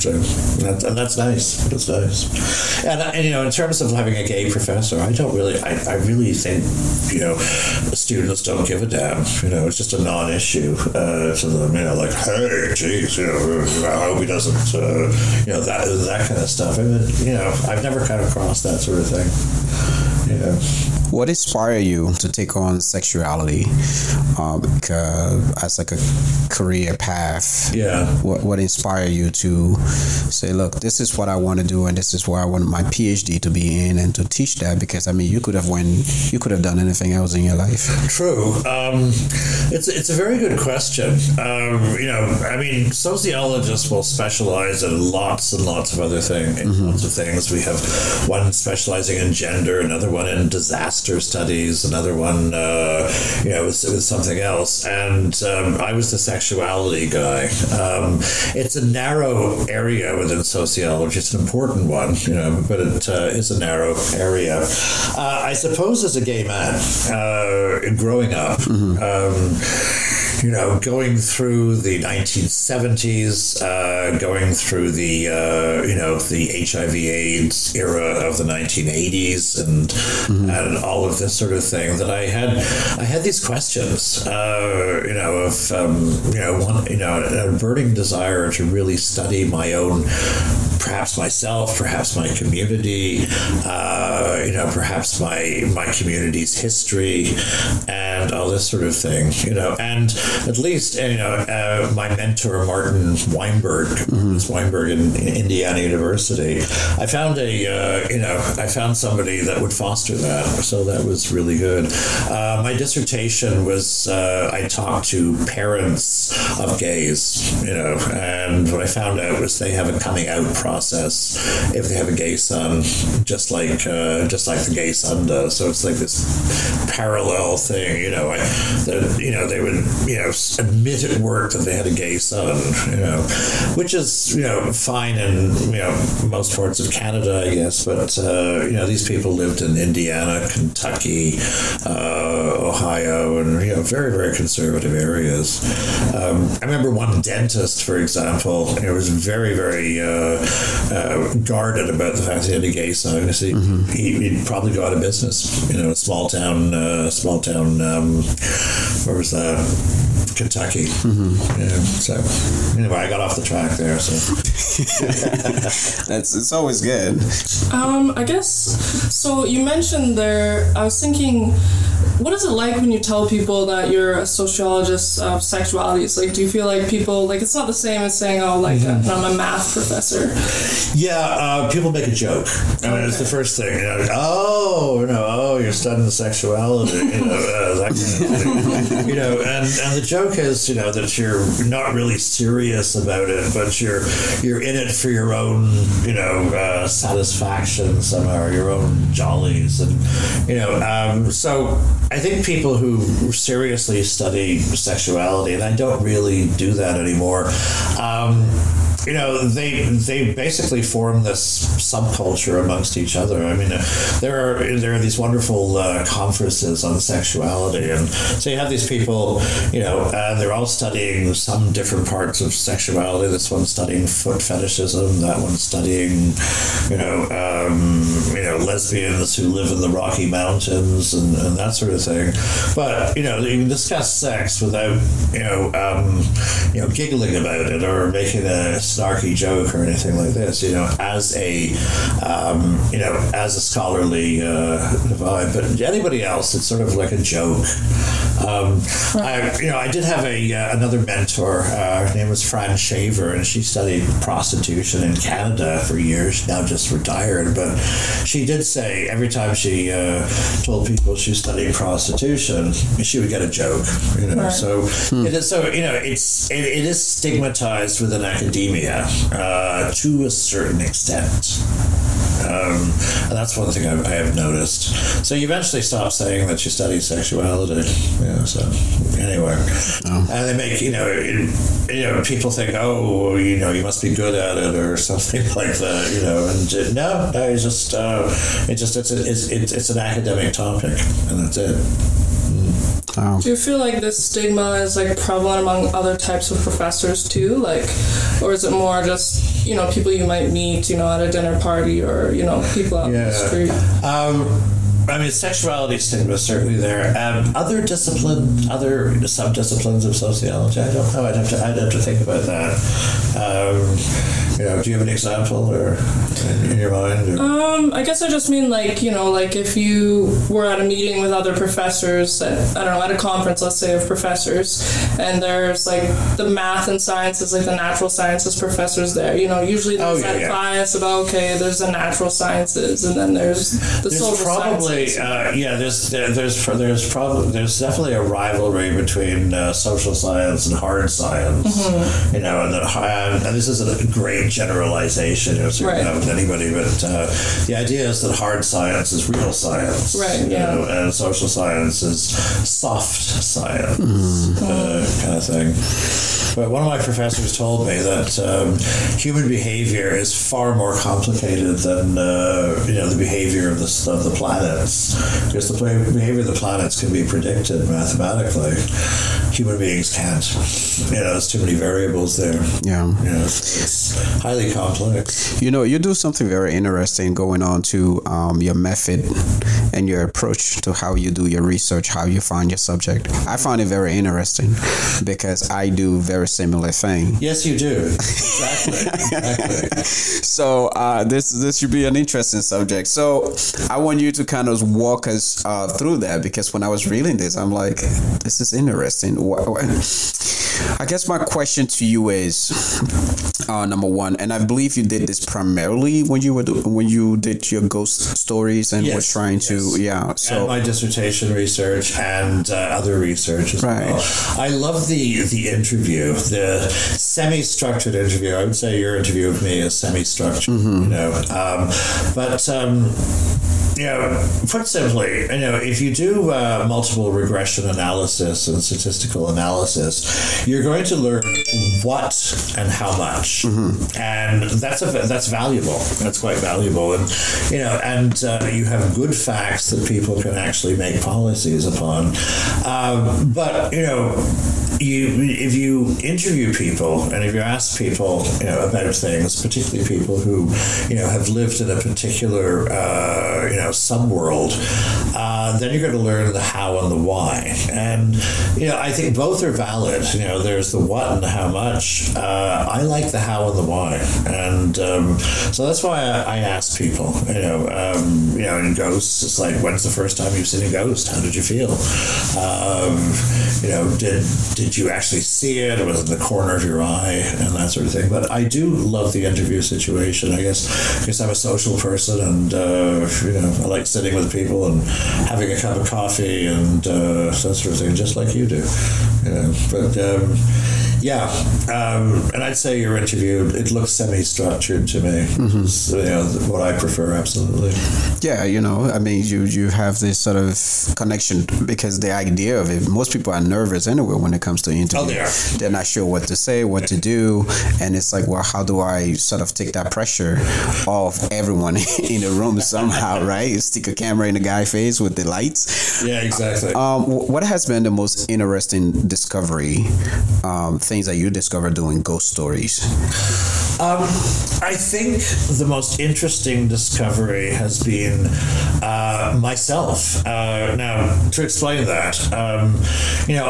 So, that, and that's nice. That's nice. And, and, you know, in terms of having a gay professor, I don't really, I, I really think, you know, students don't give a damn. You know, it's just a non-issue uh, to them. You know, like, hey, geez, you know, I hope he doesn't, uh, you know, that that kind of stuff. I mean, you know, I've never kind of crossed that sort of thing. Yeah. What inspired you to take on sexuality um, as like a career path? Yeah. What What inspired you to say, look, this is what I want to do, and this is where I want my PhD to be in, and to teach that? Because I mean, you could have went, you could have done anything else in your life. True. Um, it's it's a very good question. Um, you know, I mean, sociologists will specialize in lots and lots of other things. Mm-hmm. Lots of things. We have one specializing in gender, another one in disaster disaster studies, another one, uh, you know, was, was something else. And um, I was the sexuality guy. Um, it's a narrow area within sociology. It's an important one, you know, but it uh, is a narrow area. Uh, I suppose as a gay man, uh, growing up, mm-hmm. um, you know, going through the 1970s, uh, going through the, uh, you know, the HIV/AIDS era of the 1980s, and mm-hmm. and all of this sort of thing. That I had, I had these questions, uh, you know, of um, you know, one, you know, a burning desire to really study my own perhaps myself, perhaps my community, uh, you know, perhaps my my community's history, and all this sort of thing, you know. And at least, you know, uh, my mentor Martin Weinberg, mm-hmm. Weinberg in, in, Indiana University, I found a, uh, you know, I found somebody that would foster that. So that was really good. Uh, my dissertation was uh, I talked to parents of gays, you know, and what I found out was they have a coming out process if they have a gay son, just like uh, just like the gay son does. So it's like this parallel thing, you know. I, that you know they would you know admit at work that they had a gay son, you know, which is you know fine in you know most parts of Canada, I guess. But uh, you know these people lived in Indiana, Kentucky, uh, Ohio, and you know very very conservative areas. Um, I remember one dentist, for example, it was very very uh, uh, guarded about the fact that he had a gay son. Because he, mm-hmm. he, would probably go out of business. You know, small town, uh, small town, um, where was that? Kentucky. Mm-hmm. Yeah. So anyway, I got off the track there. So that's it's always good. Um, I guess so. You mentioned there. I was thinking what is it like when you tell people that you're a sociologist of sexualities? Like, do you feel like people like it's not the same as saying, "Oh, like mm-hmm. I'm a math professor"? Yeah, uh, people make a joke. I mean, it's the first thing. You know, oh, you know, oh, you're studying sexuality. You know, uh, you know, and and the joke is, you know, that you're not really serious about it, but you're you're in it for your own, you know, uh, satisfaction somehow, your own jollies, and you know, um, so I think people who seriously study sexuality, and I don't really do that anymore. Um, you know, they they basically form this subculture amongst each other. I mean, there are there are these wonderful uh, conferences on sexuality, and so you have these people, you know, and they're all studying some different parts of sexuality. This one's studying foot fetishism. That one's studying, you know, um, you know, lesbians who live in the Rocky Mountains and, and that sort of thing. But you know, you can discuss sex without you know, um, you know, giggling about it or making a snarky joke or anything like this. You know, as a um, you know as a scholarly uh, vibe. But anybody else, it's sort of like a joke. Um, I, you know, I did have a uh, another mentor. Uh, her name was Fran Shaver, and she studied prostitution in Canada for years. Now just retired, but she did say every time she uh, told people she studied prostitution, she would get a joke. You know, right. so hmm. it is so you know it's it, it is stigmatized within academia uh, to a certain extent. Um, and that's one thing I, I, have noticed. So you eventually stop saying that you study sexuality. Yeah. So anyway, oh. and they make you know you know people think oh you know you must be good at it or something like that you know and no no it's just uh, it just it's, a, it's it's an academic topic and that's it. Um, Do you feel like this stigma is like prevalent among other types of professors too? Like, or is it more just you know people you might meet you know at a dinner party or you know people out yeah. the street? Um, I mean, sexuality stigma is certainly there. Um, other discipline, other subdisciplines of sociology. I don't know. I'd have to. I'd have to think about that. Um, you know, do you have an example or in, in your mind? Or? Um, I guess I just mean like you know, like if you were at a meeting with other professors, at, I don't know, at a conference, let's say of professors, and there's like the math and sciences, like the natural sciences professors there. You know, usually there's oh, yeah, that yeah. bias about okay, there's the natural sciences, and then there's the there's social probably, sciences. Uh, yeah, there's there's there's probably there's definitely a rivalry between uh, social science and hard science. Mm-hmm. You know, and, the, and this is a great generalization, you know, certainly right. not with anybody, but uh, the idea is that hard science is real science, right? Yeah, know, and social science is soft science, mm. uh, kind of thing. But one of my professors told me that um, human behavior is far more complicated than uh, you know the behavior of the of the planets, because the behavior of the planets can be predicted mathematically. Human beings can't. You know, there's too many variables there. Yeah. You know, it's highly complex. You know, you do something very interesting going on to um, your method and your approach to how you do your research, how you find your subject. I find it very interesting because I do very similar thing. Yes, you do. Exactly. exactly. so uh, this this should be an interesting subject. So I want you to kind of walk us uh, through that because when I was reading this, I'm like, this is interesting. I guess my question to you is uh, number one, and I believe you did this primarily when you were do, when you did your ghost stories and yes, were trying yes. to yeah. So and my dissertation research and uh, other research as right. well. I love the the interview, the semi-structured interview. I would say your interview of me is semi-structured. Mm-hmm. You know, um, but. Um, you know, put simply, you know, if you do uh, multiple regression analysis and statistical analysis, you're going to learn what and how much, mm-hmm. and that's a that's valuable. That's quite valuable, and you know, and uh, you have good facts that people can actually make policies upon. Um, but you know, you if you interview people and if you ask people, you know, about things, particularly people who, you know, have lived in a particular, uh, you know know subworld, uh, then you're going to learn the how and the why. And you know, I think both are valid. You know, there's the what and the how much. Uh, I like the how and the why, and um, so that's why I, I, ask people. You know, um, you know, in ghosts, it's like, when's the first time you've seen a ghost? How did you feel? Um, you know, did did you actually see it? It was it in the corner of your eye and that sort of thing? But I do love the interview situation. I guess because I'm a social person, and uh, you know, I like sitting with people and having a cup of coffee and uh, that sort of thing, just like you do. You know, but. Um, yeah, um, and I'd say your interview it looks semi-structured to me. Mm-hmm. So, you know, what I prefer, absolutely. Yeah, you know, I mean, you you have this sort of connection because the idea of it. Most people are nervous anyway when it comes to interview. Oh, they are. They're not sure what to say, what to do, and it's like, well, how do I sort of take that pressure off everyone in the room somehow, right? You stick a camera in the guy's face with the lights. Yeah, exactly. Um, what has been the most interesting discovery? Um, things that you discovered doing ghost stories? Um, I think the most interesting discovery has been uh, myself. Uh, now, to explain that, um, you know,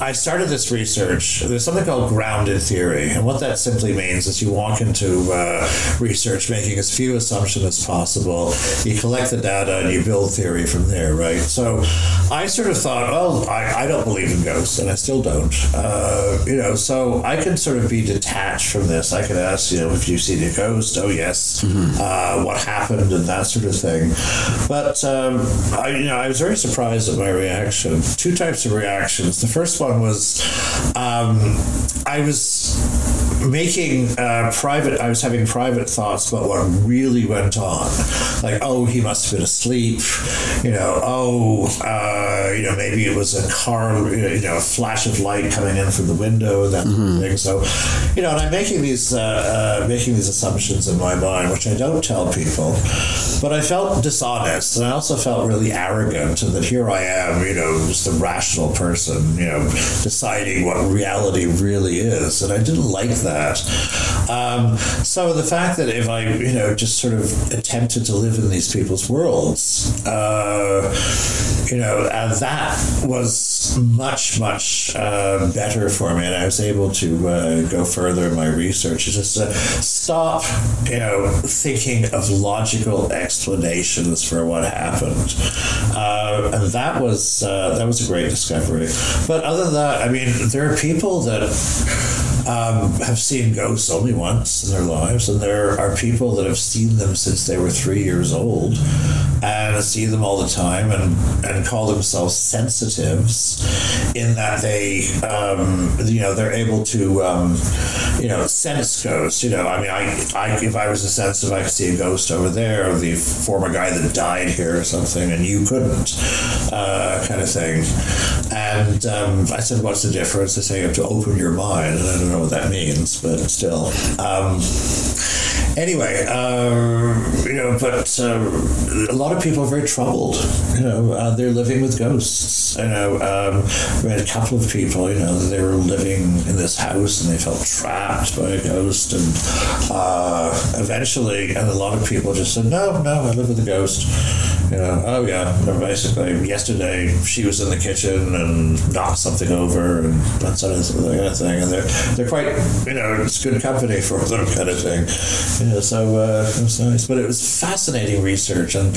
I started this research. There's something called grounded theory, and what that simply means is you walk into uh, research making as few assumptions as possible. You collect the data and you build theory from there, right? So, I sort of thought, well, I, I don't believe in ghosts, and I still don't. Uh, you know, so I can sort of be detached from this. I could ask, you know, if you see the ghost, oh yes, mm-hmm. uh, what happened, and that sort of thing. But um, I, you know, I was very surprised at my reaction. Two types of reactions. The first one was um, I was making uh, private, I was having private thoughts about what really went on. Like, oh, he must have been asleep. You know, oh, uh, you know, maybe it was a car, you know, a flash of light coming in from the window, that mm-hmm. thing. So, you know, and I'm making these, uh, uh, making these assumptions in my mind, which I don't tell people. But I felt dishonest, and I also felt really arrogant, and that here I am, you know, just a rational person, you know, deciding what reality really is, and I didn't like that. Um, so the fact that if I, you know, just sort of attempted to live in these people's worlds, uh, you know, and that was much, much uh, better for me. And I was able to uh, go further in my research. Just to stop, you know, thinking of logical explanations for what happened. Uh, and that was, uh, that was a great discovery. But other than that, I mean, there are people that um, have seen ghosts only once in their lives, and there are people that have seen them since they were three years old and see them all the time and, and call themselves sensitives in that they, um, you know, they're able to, um, you know, sense ghosts. You know, I mean, I, I, if I was a sensitive, I could see a ghost over there, the former guy that died here or something, and you couldn't, uh, kind of thing. And um, I said, what's the difference? They say you have to open your mind, and I don't know what that means, but still. Um, anyway, uh, you know, but uh, a lot of people are very troubled. You know, uh, they're living with ghosts. You know, um, we had a couple of people. You know, they were living in this house and they felt trapped by a ghost, and uh, eventually, and a lot of people just said, "No, no, I live with a ghost." You know, oh yeah, basically yesterday she was in the kitchen and knocked something over and that sort of thing, and they're they're quite, you know, it's good company for them kind of thing. Know, so uh, it was nice, but it was fascinating research, and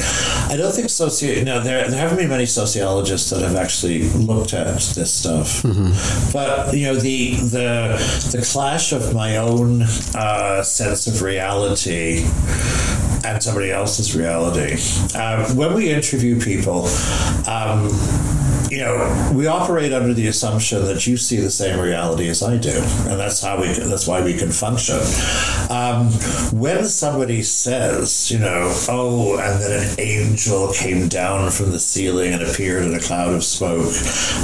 I don't think socio, you know, there there haven't been many sociologists that have actually looked at this stuff, mm-hmm. but you know, the the the clash of my own uh, sense of reality and somebody else's reality. Uh, when we interview people, um, you know, we operate under the assumption that you see the same reality as I do, and that's how we. That's why we can function. Um, when somebody says, you know, oh, and then an angel came down from the ceiling and appeared in a cloud of smoke,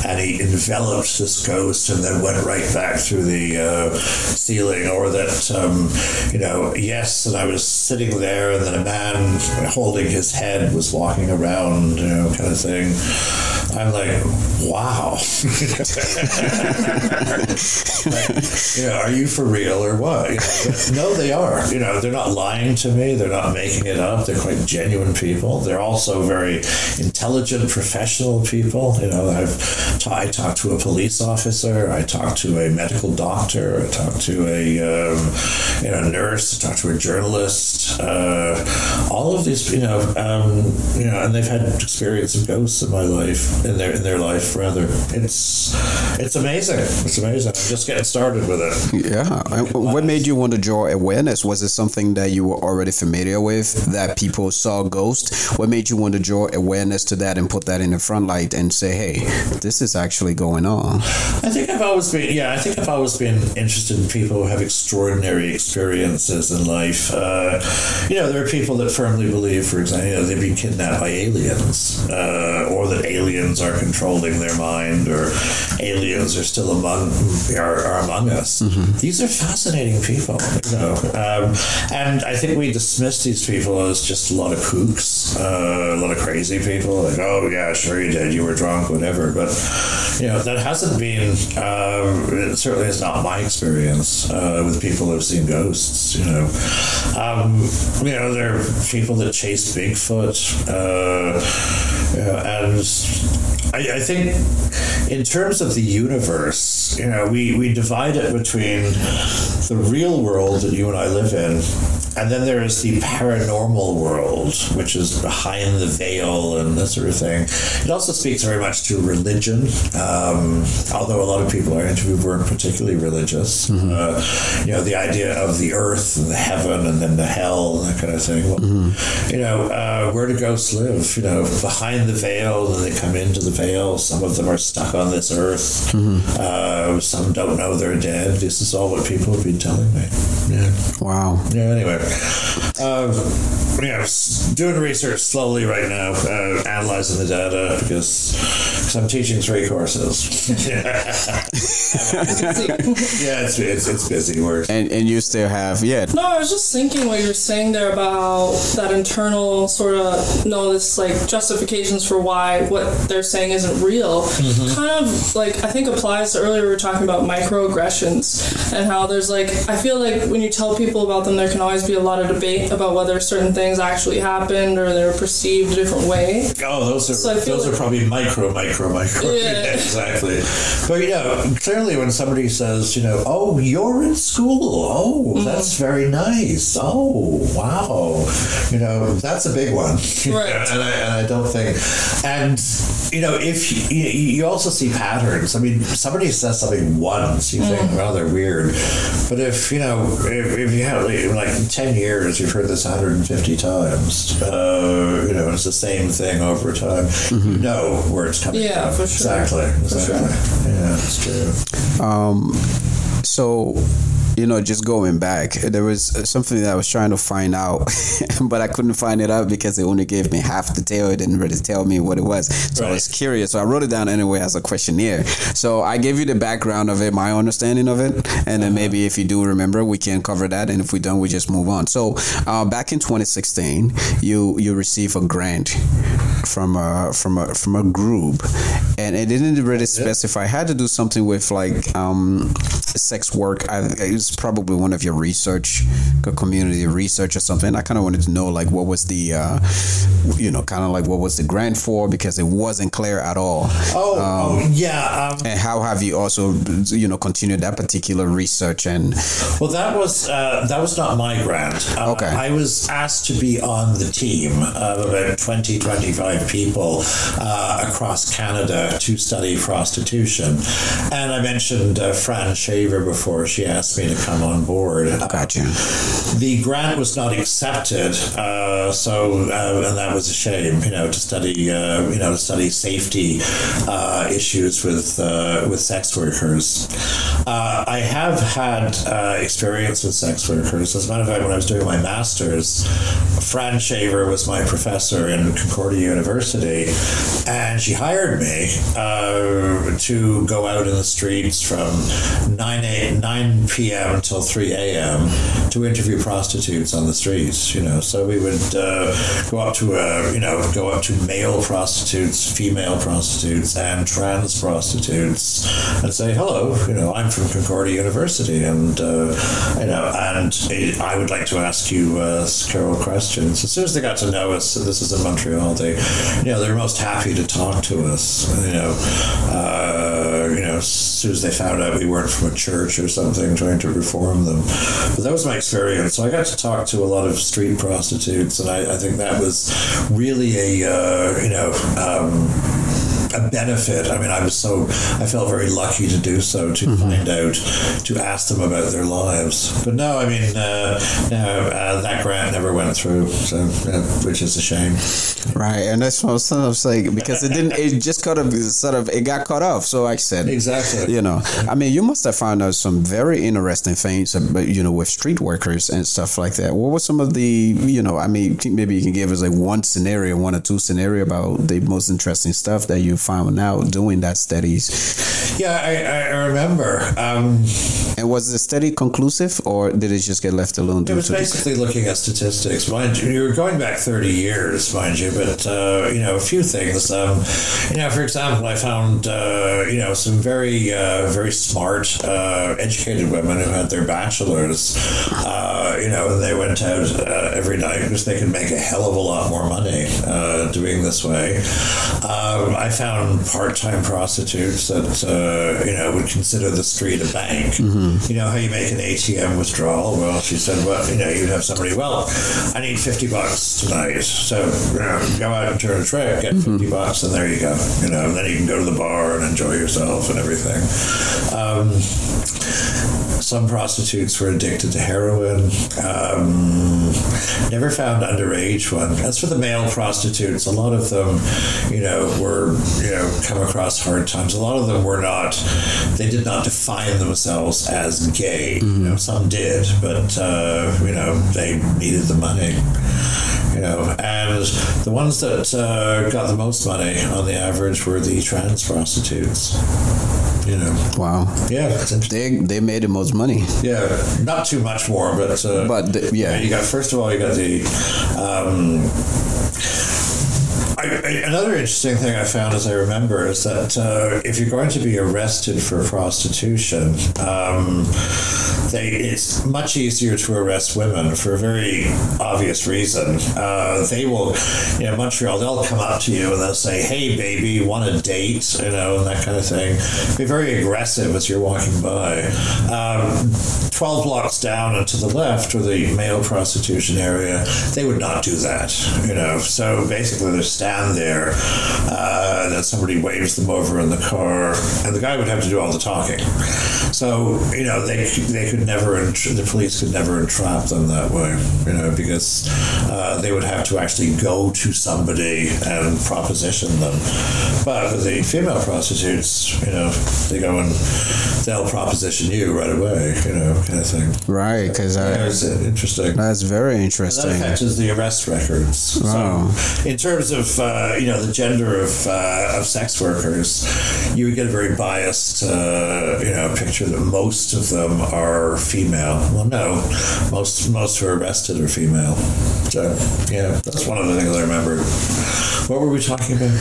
and he enveloped this ghost and then went right back through the uh, ceiling, or that, um, you know, yes, and I was sitting there, and then a man holding his head was walking around, you know, kind of thing. I'm like, wow. like, you know, are you for real or what? You know, no, they are. You know, they're not lying to me. They're not making it up. They're quite genuine people. They're also very intelligent, professional people. You know, I've I talked to a police officer. I talked to a medical doctor. I talked to a um, you know nurse. I talked to a journalist. Uh, all of these, you know, um, you know, and they've had experience of ghosts in my life in their in their life rather. It's it's amazing. It's amazing. I'm just getting started with it. Yeah. What made you want to draw awareness? Was it something that you were already familiar with that people saw ghosts? What made you want to draw awareness to that and put that in the front light and say, "Hey, this is actually going on"? I think I've always been yeah. I think I've always been interested in people who have extraordinary experiences in life. Uh, you know, there are people that firmly believe, for example, you know, they've been kidnapped by aliens, uh, or that aliens are controlling their mind or aliens are still among are, are among us. Mm-hmm. These are fascinating people, you know. Um, and I think we dismiss these people as just a lot of kooks, uh, a lot of crazy people. Like, oh yeah, sure you did, you were drunk, whatever. But you know that hasn't been. Uh, it certainly is not my experience uh, with people who've seen ghosts. You know, um, you know there are people that chase Bigfoot, uh, and I, I think in terms of the universe, you know, we, we divide it between the real world that you and I live in and then there is the paranormal world, which is behind the veil and that sort of thing. It also speaks very much to religion, um, although a lot of people I interviewed weren't particularly religious. Mm-hmm. Uh, you know, the idea of the earth and the heaven and then the hell and that kind of thing. Well, mm-hmm. You know, uh, where do ghosts live? You know, behind the veil, and they come into the veil. Some of them are stuck on this earth. Mm-hmm. Uh, some don't know they're dead. This is all what people have been telling me. Yeah. Wow. Yeah. Anyway. Uh, yeah, doing research slowly right now, uh, analyzing the data because cause I'm teaching three courses. yeah, it's, it's, it's busy work. And, and you still have, yeah. No, I was just thinking what you were saying there about that internal sort of, you no, this like justifications for why what they're saying isn't real. Mm-hmm. Kind of like, I think applies to earlier we were talking about microaggressions and how there's like, I feel like when you tell people about them, there can always be a lot of debate about whether certain things actually happened or they were perceived a different way. Oh, those are so those like, are probably micro, micro, micro. Yeah. exactly. But you know, clearly when somebody says, you know, oh, you're in school. Oh, mm-hmm. that's very nice. Oh, wow. You know, that's a big one. Right. and, I, and I don't think, and you know, if you, you also see patterns. I mean, somebody says something once, you mm. think, they're weird. But if you know, if, if you have like 10 years, you've heard this 150 times. Uh, you know, it's the same thing over time. Mm-hmm. You know where it's coming yeah, from. for sure. Exactly. exactly. Sure. Yeah, it's true. Um, so you know, just going back, there was something that I was trying to find out, but I couldn't find it out because it only gave me half the tale. It didn't really tell me what it was. So right. I was curious. So I wrote it down anyway as a questionnaire. So I gave you the background of it, my understanding of it, and then uh-huh. maybe if you do remember, we can cover that. And if we don't, we just move on. So uh, back in 2016, you you receive a grant from a from a from a group, and it didn't really specify. I had to do something with like um, sex work. I, it's probably one of your research, community research or something. I kind of wanted to know like what was the, uh, you know, kind of like what was the grant for because it wasn't clear at all. Oh, um, oh yeah. Um, and how have you also, you know, continued that particular research and? Well, that was uh, that was not my grant. Uh, okay. I was asked to be on the team of about 20, 25 people uh, across Canada to study prostitution, and I mentioned uh, Fran Shaver before. She asked me to come on board. Gotcha. The grant was not accepted, uh, so uh, and that was a shame. You know, to study, uh, you know, to study safety uh, issues with uh, with sex workers. Uh, I have had experience with sex workers. As a matter of fact, when I was doing my master's, Fran Shaver was my professor in Concordia University, and she hired me to go out in the streets from 9, 8, 9 p.m until 3 a.m. to interview prostitutes on the streets, you know. So we would uh, go up to, uh, you know, go up to male prostitutes, female prostitutes, and trans prostitutes and say, hello, you know, I'm from Concordia University and, uh, you know, and I would like to ask you uh, several questions. As soon as they got to know us, this is in Montreal, they, you know, they're most happy to talk to us, you know, uh, you know, as soon as they found out we weren't from a church or something, trying to reform them. But that was my experience. So I got to talk to a lot of street prostitutes, and I, I think that was really a uh, you know. Um, a benefit. I mean, I was so I felt very lucky to do so to mm-hmm. find out to ask them about their lives. But no, I mean, uh, no, uh, that grant never went through, so uh, which is a shame. Right, and that's what I was, I was saying because it didn't. It just kind of sort of it got cut off. So I said exactly. You know, I mean, you must have found out some very interesting things, about, you know, with street workers and stuff like that. What were some of the, you know, I mean, maybe you can give us like one scenario, one or two scenario about the most interesting stuff that you found out doing that studies. Yeah, I, I remember. Um, and was the study conclusive, or did it just get left alone? It was basically looking at statistics. Mind you, you were going back 30 years, mind you, but, uh, you know, a few things. Um, you know, for example, I found, uh, you know, some very, uh, very smart, uh, educated women who had their bachelors, uh, you know, and they went out uh, every night because they could make a hell of a lot more money doing this way. Um, I found part time prostitutes that, you know, would consider the street a bank. Mm-hmm. You know, how you make an ATM withdrawal? Well, she said, well, you know, you'd have somebody, well, I need 50 bucks tonight. So, you know, go out and turn a trick, get mm-hmm. 50 bucks, and there you go. You know, and then you can go to the bar and enjoy yourself and everything. Um, some prostitutes were addicted to heroin. Um, never found underage one. As for the male prostitutes, a lot of them, you know, were you know come across hard times. A lot of them were not. They did not define themselves as gay. Mm-hmm. You know, some did, but uh, you know they needed the money you know, and the ones that uh, got the most money on the average were the trans prostitutes you know. Wow. Yeah, they they made the most money. Yeah, not too much more, but uh, but the, yeah, you got first of all you got the. Um, I, another interesting thing I found as I remember is that uh, if you're going to be arrested for prostitution, um, they, it's much easier to arrest women for a very obvious reason. Uh, they will, you know, Montreal, they'll come up to you and they'll say, hey, baby, want a date? You know, and that kind of thing. Be very aggressive as you're walking by. Um, 12 blocks down and to the left, or the male prostitution area, they would not do that, you know. So basically, they're stand there, uh, and then somebody waves them over in the car, and the guy would have to do all the talking. So you know they they could never the police could never entrap them that way, you know, because uh, they would have to actually go to somebody and proposition them. But with the female prostitutes, you know, they go and they'll proposition you right away, you know, kind of thing. Right, because yeah, it's interesting. That's very interesting. And that affects the arrest records. Wow. So in terms of uh, you know the gender of uh, of sex workers, you would get a very biased uh, you know picture that most of them are female. Well, no, most most who are arrested are female. So yeah, that's one of the things I remember. What were we talking about?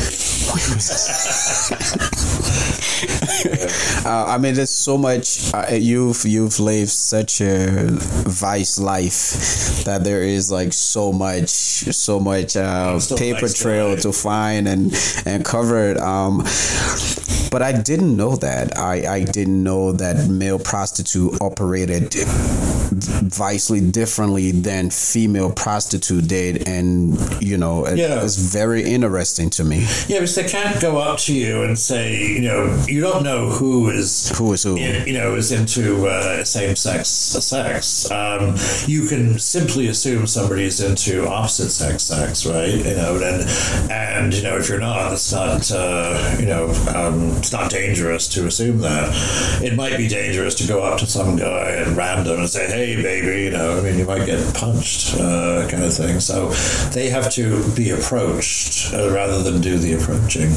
uh, I mean, there's so much. Uh, you've you've lived such a vice life that there is like so much, so much uh, paper trail to find and and cover it. Um, but I didn't know that. I, I didn't know that male prostitute operated vastly differently than female prostitute did, and you know, it, yeah. it's very interesting to me. Yeah, because they can't go up to you and say, you know, you don't know who is who is who, you know, is into uh, same sex sex. Um, you can simply assume somebody is into opposite sex sex, right? You know, and and you know, if you're not, it's not, uh, you know, um, it's not dangerous to assume that. It might be dangerous to go up to some guy at random and say, "Hey." baby, you know, I mean, you might get punched, uh, kind of thing. So they have to be approached uh, rather than do the approaching.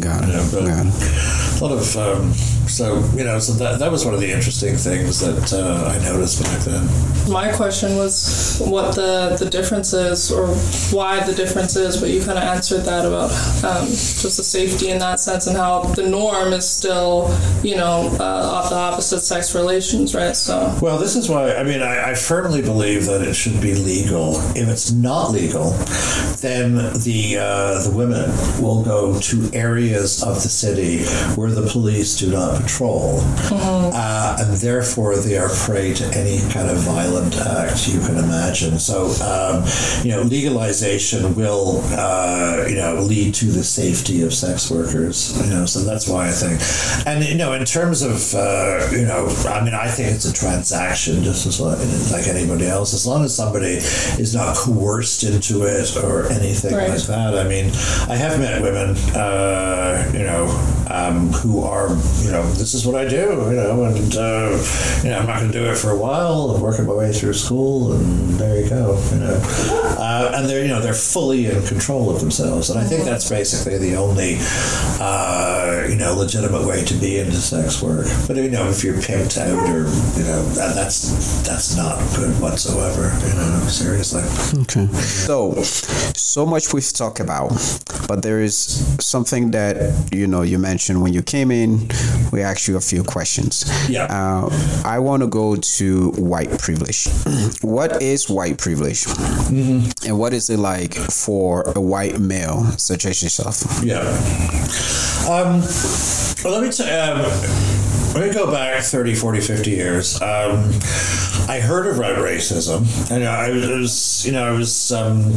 Got it. You know, Got it. A lot of um, so you know, so that that was one of the interesting things that uh, I noticed back then. My question was what the the difference is, or why the difference is, but you kind of answered that about um, just the safety in that sense, and how the norm is still, you know, uh, the opposite sex relations, right? So. Well, this is why I mean I, I firmly believe that it should be legal. If it's not legal, then the uh, the women will go to areas of the city where the police do not patrol, mm-hmm. uh, and therefore they are prey to any kind of violent act you can imagine. So, um, you know, legalization will, uh, you know, lead to the safety of sex workers. You know, so that's why I think, and you know, in terms of, uh, you know, I mean, I think it's a transaction just as like, like anybody else, as long as somebody is not coerced into it or anything right. like that. I mean, I have met women, uh, you know um, who are, you know, this is what I do, you know, and, uh, you know, I'm not going to do it for a while and working my way through school, and there you go, you know. Uh, and they're, you know, they're fully in control of themselves. And I think that's basically the only, uh, you know, legitimate way to be into sex work. But, you know, if you're pimped out or, you know, that, that's, that's not good whatsoever, you know, seriously. Okay. So, so much we've talked about, but there is something that, you know, you mentioned when you came in, we asked you a few questions. Yeah. Uh, I want to go to white privilege. what is white privilege? Mm-hmm. And what is it like for a white male such as yourself? Yeah. Um, well, let me tell um, let me go back 30, 40, 50 years. Um, I heard about racism, and I was, you know, I was um,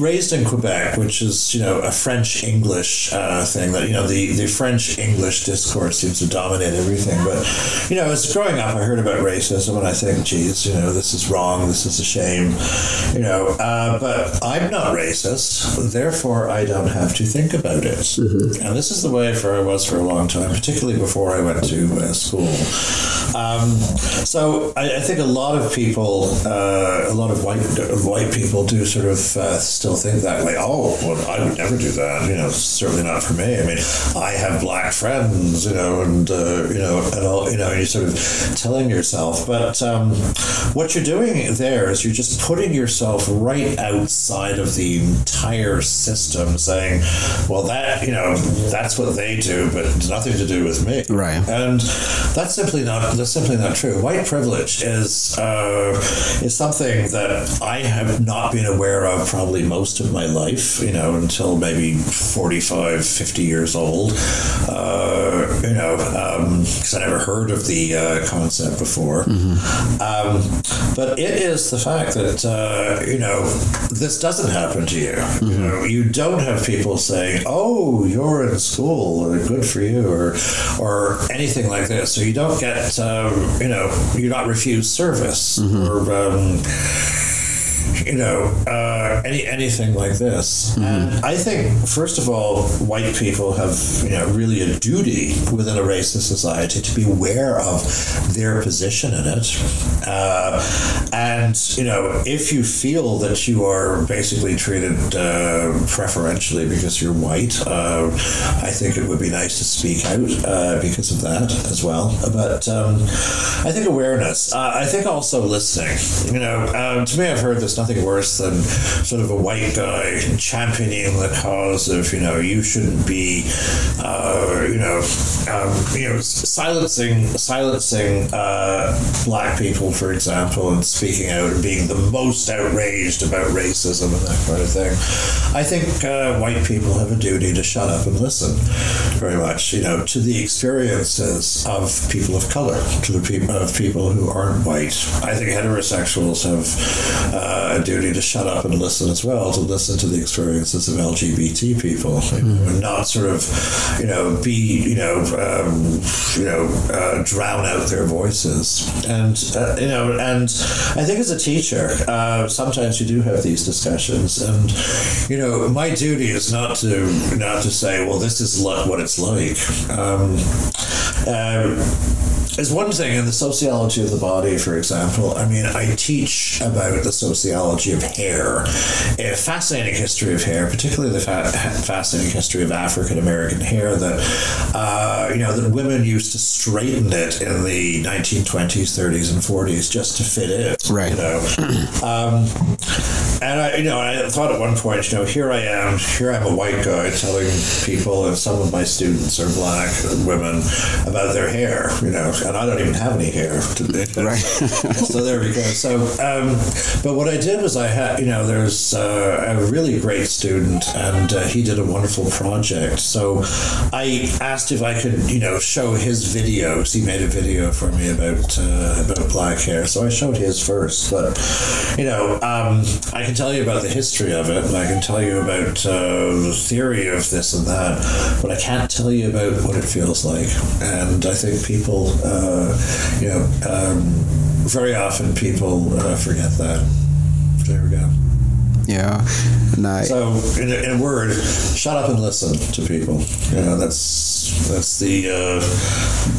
raised in Quebec, which is, you know, a French English uh, thing that, you know, the, the French English discourse seems to dominate everything. But, you know, as growing up, I heard about racism and I think, geez, you know, this is wrong, this is a shame, you know, uh, but I'm not racist, therefore I don't have to think about it. Mm-hmm. And this is the way for I was for a long time, particularly before I went to uh, school. Um, so I, I, think a lot of people, uh, a lot of white white people do sort of uh, still think that way. Oh, well, I would never do that. You know, certainly not for me. I mean, I have black friends. You know, and uh, you know, and all. You know, you're sort of telling yourself. But um, what you're doing there is you're just putting yourself right outside of the entire system, saying, "Well, that you know, that's what they do, but nothing to do with me." Right. And that's simply not that's simply not true. White privilege is uh, is something that I have not been aware of probably most of my life, you know, until maybe 45, 50 years old. Uh, you know, because um, I never heard of the uh, concept before. Mm-hmm. Um, but it is the fact that, uh, you know, this doesn't happen to you. Mm-hmm. You know, you don't have people saying, oh, you're in school, or good for you, or, or anything like this. So you don't get, um, you know, you're not refused service mm-hmm. or um, you know, uh, any anything like this. Mm-hmm. And I think, first of all, white people have, you know, really a duty within a racist society to be aware of their position in it. Uh, and, you know, if you feel that you are basically treated uh, preferentially because you're white, uh, I think it would be nice to speak out uh, because of that as well. But um, I think awareness. Uh, I think also listening. You know, um, to me, I've heard this nothing worse than sort of a white guy championing the cause of you know you shouldn't be uh, you know um, you know silencing silencing uh, black people for example and speaking out and being the most outraged about racism and that kind of thing. I think uh, white people have a duty to shut up and listen very much you know to the experiences of people of color to the people of people who aren't white. I think heterosexuals have uh, a duty to shut up and listen as well, to listen to the experiences of LGBT people, mm. and not sort of, you know, be, you know, um, you know, uh, drown out their voices. And uh, you know, and I think as a teacher, uh, sometimes you do have these discussions, and you know, my duty is not to not to say, well, this is what it's like. Um, uh, is one thing in the sociology of the body, for example. I mean, I teach about the sociology of hair, a fascinating history of hair, particularly the fa- fascinating history of African American hair. That uh, you know that women used to straighten it in the 1920s, 30s, and 40s just to fit in. Right. You know, um, and I, you know, I thought at one point, you know, here I am, here I'm a white guy telling people, and some of my students are black women about their hair. You know and I don't even have any hair. right. so there we go. So, um, but what I did was I had, you know, there's uh, a really great student, and uh, he did a wonderful project. So I asked if I could, you know, show his videos. He made a video for me about uh, about black hair, so I showed his first. But you know, um, I can tell you about the history of it, and I can tell you about uh, the theory of this and that, but I can't tell you about what it feels like. And I think people uh, you know, um, very often people uh, forget that. There we go. Yeah. Nice. So, in a, in a word, shut up and listen to people. You know, that's that's the uh,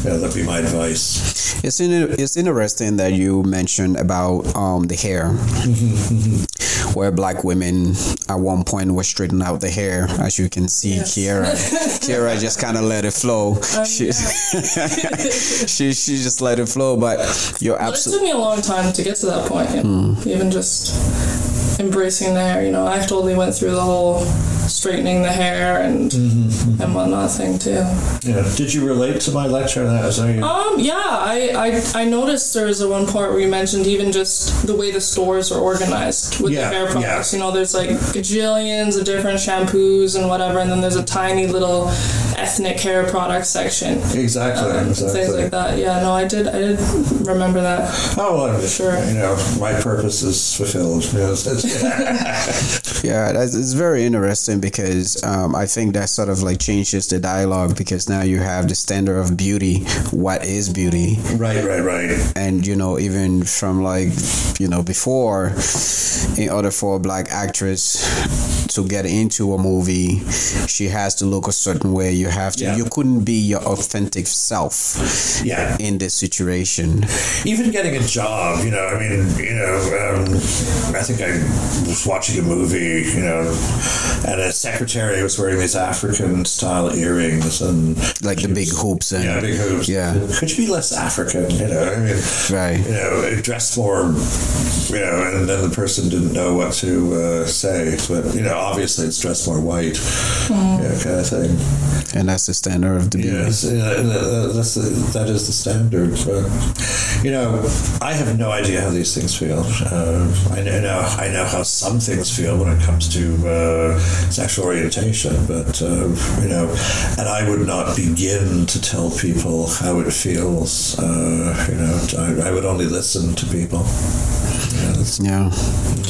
yeah, that'd be my advice. It's in, it's interesting that you mentioned about um, the hair, where black women at one point were straightening out the hair, as you can see. Yes. Kiera, Kiera just kind of let it flow. Um, she, yeah. she she just let it flow, but you're But it absolutely. took me a long time to get to that point. You know? Hmm. Even just embracing the hair. You know, I totally went through the whole straightening the hair and Mm-hmm, and whatnot thing too. Yeah. Did you relate to my lecture? on that? That? Um, yeah, I, I I noticed there was a one part where you mentioned even just the way the stores are organized with Yeah, the hair products. yeah. You know, there's like gajillions of different shampoos and whatever, and then there's a tiny little ethnic hair product section. Exactly. Um, exactly. Things like that. Yeah, no, I did. I did remember that. Oh, well, Sure. You know, my purpose is fulfilled. You know, it's- Yeah, that's it's very interesting because um, I think that sort of like changes the dialogue because now you have the standard of beauty. What is beauty? right, right, right. and you know even from like you know before in order for a black actress to get into a movie she has to look a certain way you have to Yeah. you couldn't be your authentic self Yeah. in this situation even getting a job, you know, I mean, you know, um, I think I was watching a movie, you know, and a secretary was wearing these African style earrings and like the big hoops and yeah, big hoops. yeah Could you be less African? You know, I mean, Right. You know, dress more, you know, and then the person didn't know what to uh, say, but you know, obviously it's dress more white, yeah, kind of thing. and that's the standard of the beauty Yes, yeah, that's the, that is the standard. But you know, I have no idea how these things feel. Uh, I know I know how some things feel when it comes to uh, sexual orientation, but uh, you know, and I would not begin to tell people how it feels. Uh, you know, I, I would only listen to people. Yeah, yeah,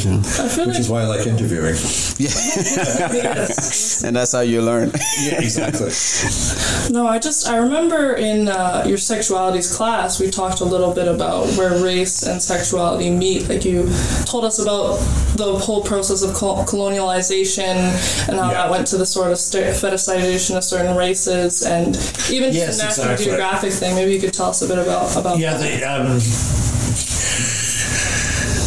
yeah. Which like is why I like interviewing. Yeah. and that's how you learn Yeah, exactly. No, I just I remember in uh, your sexualities class we talked a little bit about where race and sexuality meet. Like you told us about the whole process of col- colonialization and how Yeah. that went to the sort of st- fetishization of certain races and even just Yes, the National exactly. Geographic thing. Maybe you could tell us a bit about about Yeah, that. the, um,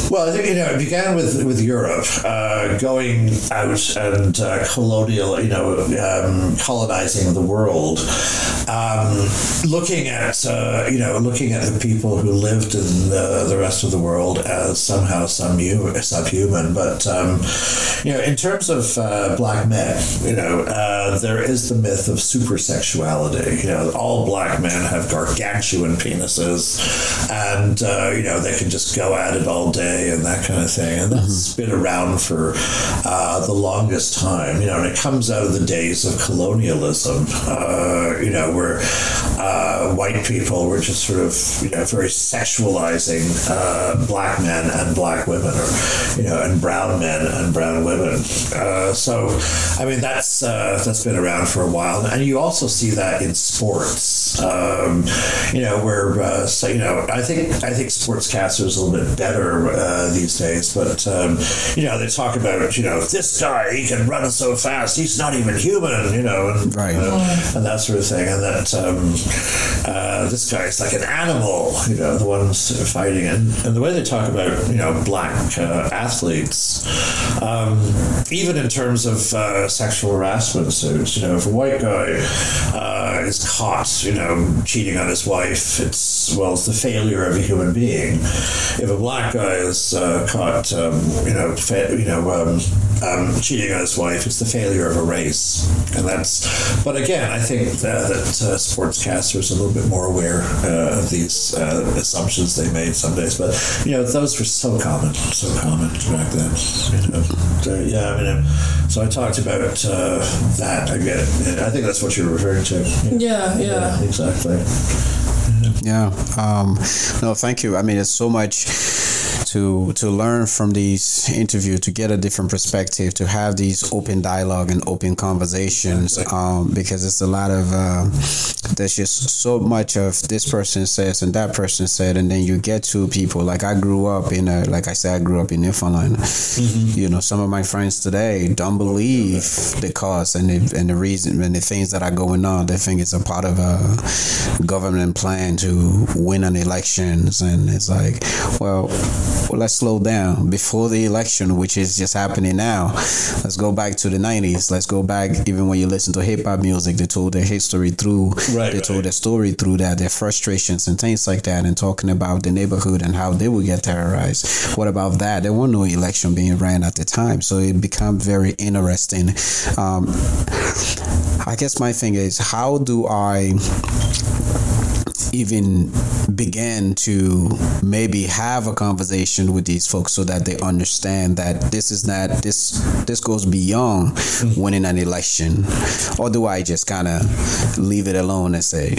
well, you know it began with with Europe uh, going out and uh, colonial, you know, um, colonizing the world, um, looking at uh, you know looking at the people who lived in the, the rest of the world as somehow some subhuman, but um, you know, in terms of uh, black men, you know, uh, there is the myth of supersexuality. You know, all black men have gargantuan penises, and uh, you know they can just go at it all day and that kind of thing. And that's been around for uh, the longest time. You know, and it comes out of the days of colonialism. Uh, you know, where uh, white people were just sort of you know very sexualizing uh, black men and black women, or you know, and brown men and brown women. Uh, so, I mean, that's uh, that's been around for a while, and you also see that in sports. Um, you know, where uh, so you know, I think I think sportscasters are a little bit better uh, these days, but um, you know, they talk about you know this guy he can run so fast, he's not even human, you know, and, Right. uh, and that sort of thing, and that um, uh, this guy's like an animal, you know, the ones fighting, and, and the way they talk about you know black uh, athletes, um, even in terms of uh, sexual harassment suits, you know, if a white guy uh, is caught, you know, cheating on his wife, it's well, it's the failure of a human being. If a black guy is uh, caught, um, you know, fa- you know, um, um, cheating on his wife, it's the failure of a race, and that's. But again, I think that, that uh, sportscasters are a little bit more aware uh, of these uh, assumptions they made some days. But you know, those were so common, so common back then. You know, So, yeah. I mean, um, so I talked about uh, that again. I think that's what you're referring to. Yeah, yeah. exactly. Yeah. Um, no, thank you. I mean, it's so much, to to learn from these interviews, to get a different perspective, to have these open dialogue and open conversations. Um, because it's a lot of uh, there's just so much of this person says and that person said, and then you get to people like I grew up in a like I said I grew up in Newfoundland. Mm-hmm. You know, some of my friends today don't believe the cause and the, and the reason and the things that are going on. They think it's a part of a government plan to win an elections, and it's like, well, let's slow down before the election, which is just happening now. Let's go back to the '90s. Let's go back even when you listen to hip hop music. They told their history through. Right, they right. told their story through that, their frustrations and things like that, and talking about the neighborhood and how they would get terrorized. What about that? There was no election being ran at the time, so it became very interesting. Um, I guess my thing is, how do I even begin to maybe have a conversation with these folks so that they understand that this is not this this goes beyond mm-hmm. winning an election. Or do i just kind of leave it alone and say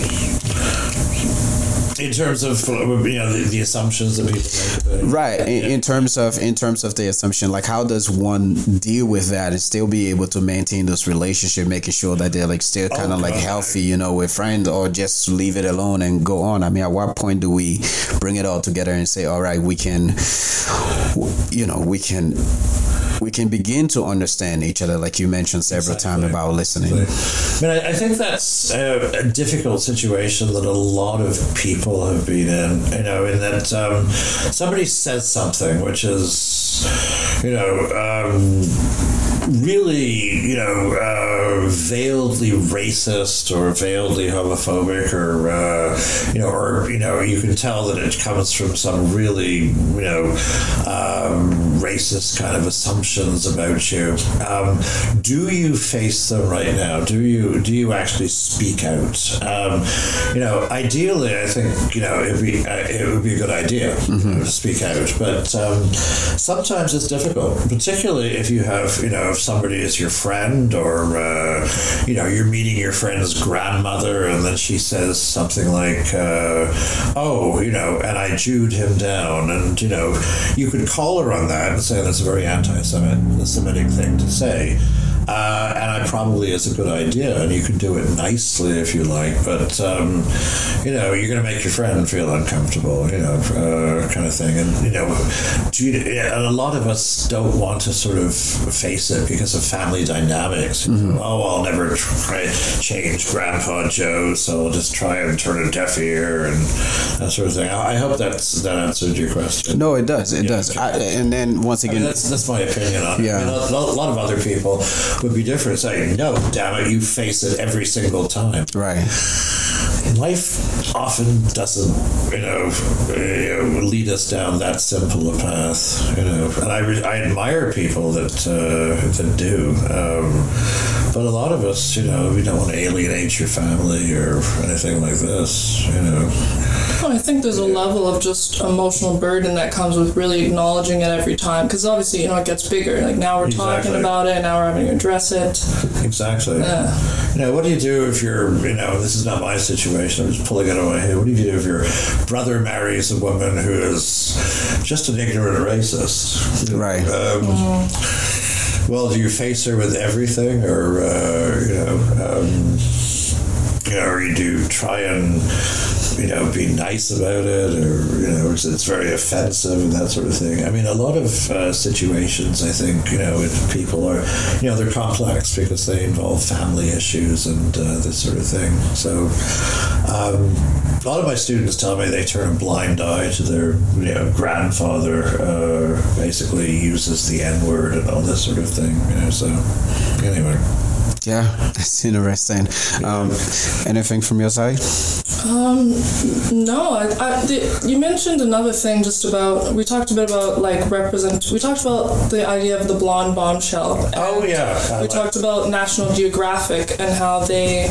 in terms of uh, you know the, the assumptions that people make. Right. In, in, terms of in terms of the assumption, like how does one deal with that and still be able to maintain this relationship, making sure that they're like still kind of oh, like healthy, you know, with friends, or just leave it alone and go on. I mean, at what point do we bring it all together and say, all right, we can, you know, we can we can begin to understand each other, like you mentioned several exactly. times about listening. I mean, I, I think that's a, a, difficult situation that a lot of people have been in. You know, in that um, somebody says something which is, you know. Um, really, you know, uh, veiledly racist or veiledly homophobic, or uh, you know, or you know, you can tell that it comes from some really, you know, um, racist kind of assumptions about you. Um, do you face them right now? Do you do you actually speak out? Um, you know, ideally, I think you know it'd be uh, it would be a good idea mm-hmm. to speak out, but um, sometimes it's difficult, particularly if you have you know somebody is your friend or uh, you know you're meeting your friend's grandmother and then she says something like uh, oh you know and I Jewed him down. And you know you could call her on that and say that's a very anti-Semitic thing to say uh, and it probably is a good idea, and you can do it nicely if you like. But um, you know, you're going to make your friend feel uncomfortable, you know, uh, kind of thing. And you know, you, and a lot of us don't want to sort of face it because of family dynamics. Mm-hmm. Oh, I'll never try change Grandpa Joe, so I'll just try and turn a deaf ear and that sort of thing. I hope that's that answered your question. No, it does. It yeah. does. I, and then once again, I mean, that's that's my opinion on yeah. it. I mean, a, a lot of other people would be different. Saying, no, damn it, you face it every single time. Right. Life often doesn't, you know, lead us down that simple a path. You know, and I, I admire people that uh, that do. Um, but a lot of us, you know, we don't want to alienate your family or anything like this. You know. Well, I think there's a level of just emotional burden that comes with really acknowledging it every time, because obviously, you know, it gets bigger. Like now we're exactly. talking about it, now we're having to address it. Exactly. Yeah. You know, what do you do if you're, you know, this is not my situation. I'm just pulling it out of my head. What do you do if your brother marries a woman who is just an ignorant racist? Right. Um, mm well, do you face her with everything, or uh, you know, um, or you do try and you know be nice about it, or you know, it's, it's very offensive and that sort of thing. I mean, a lot of uh, situations, I think, you know, people are, you know, they're complex because they involve family issues and uh, this sort of thing. So. Um, a lot of my students tell me they turn a blind eye to their you know, grandfather uh, basically uses the N word and all this sort of thing. You know, so anyway. Yeah, that's interesting. Um, anything from your side? Um, no, I, I, the, you mentioned another thing just about we talked a bit about like represent. We talked about the idea of the blonde bombshell. Oh yeah. I we like talked about National Geographic and how they,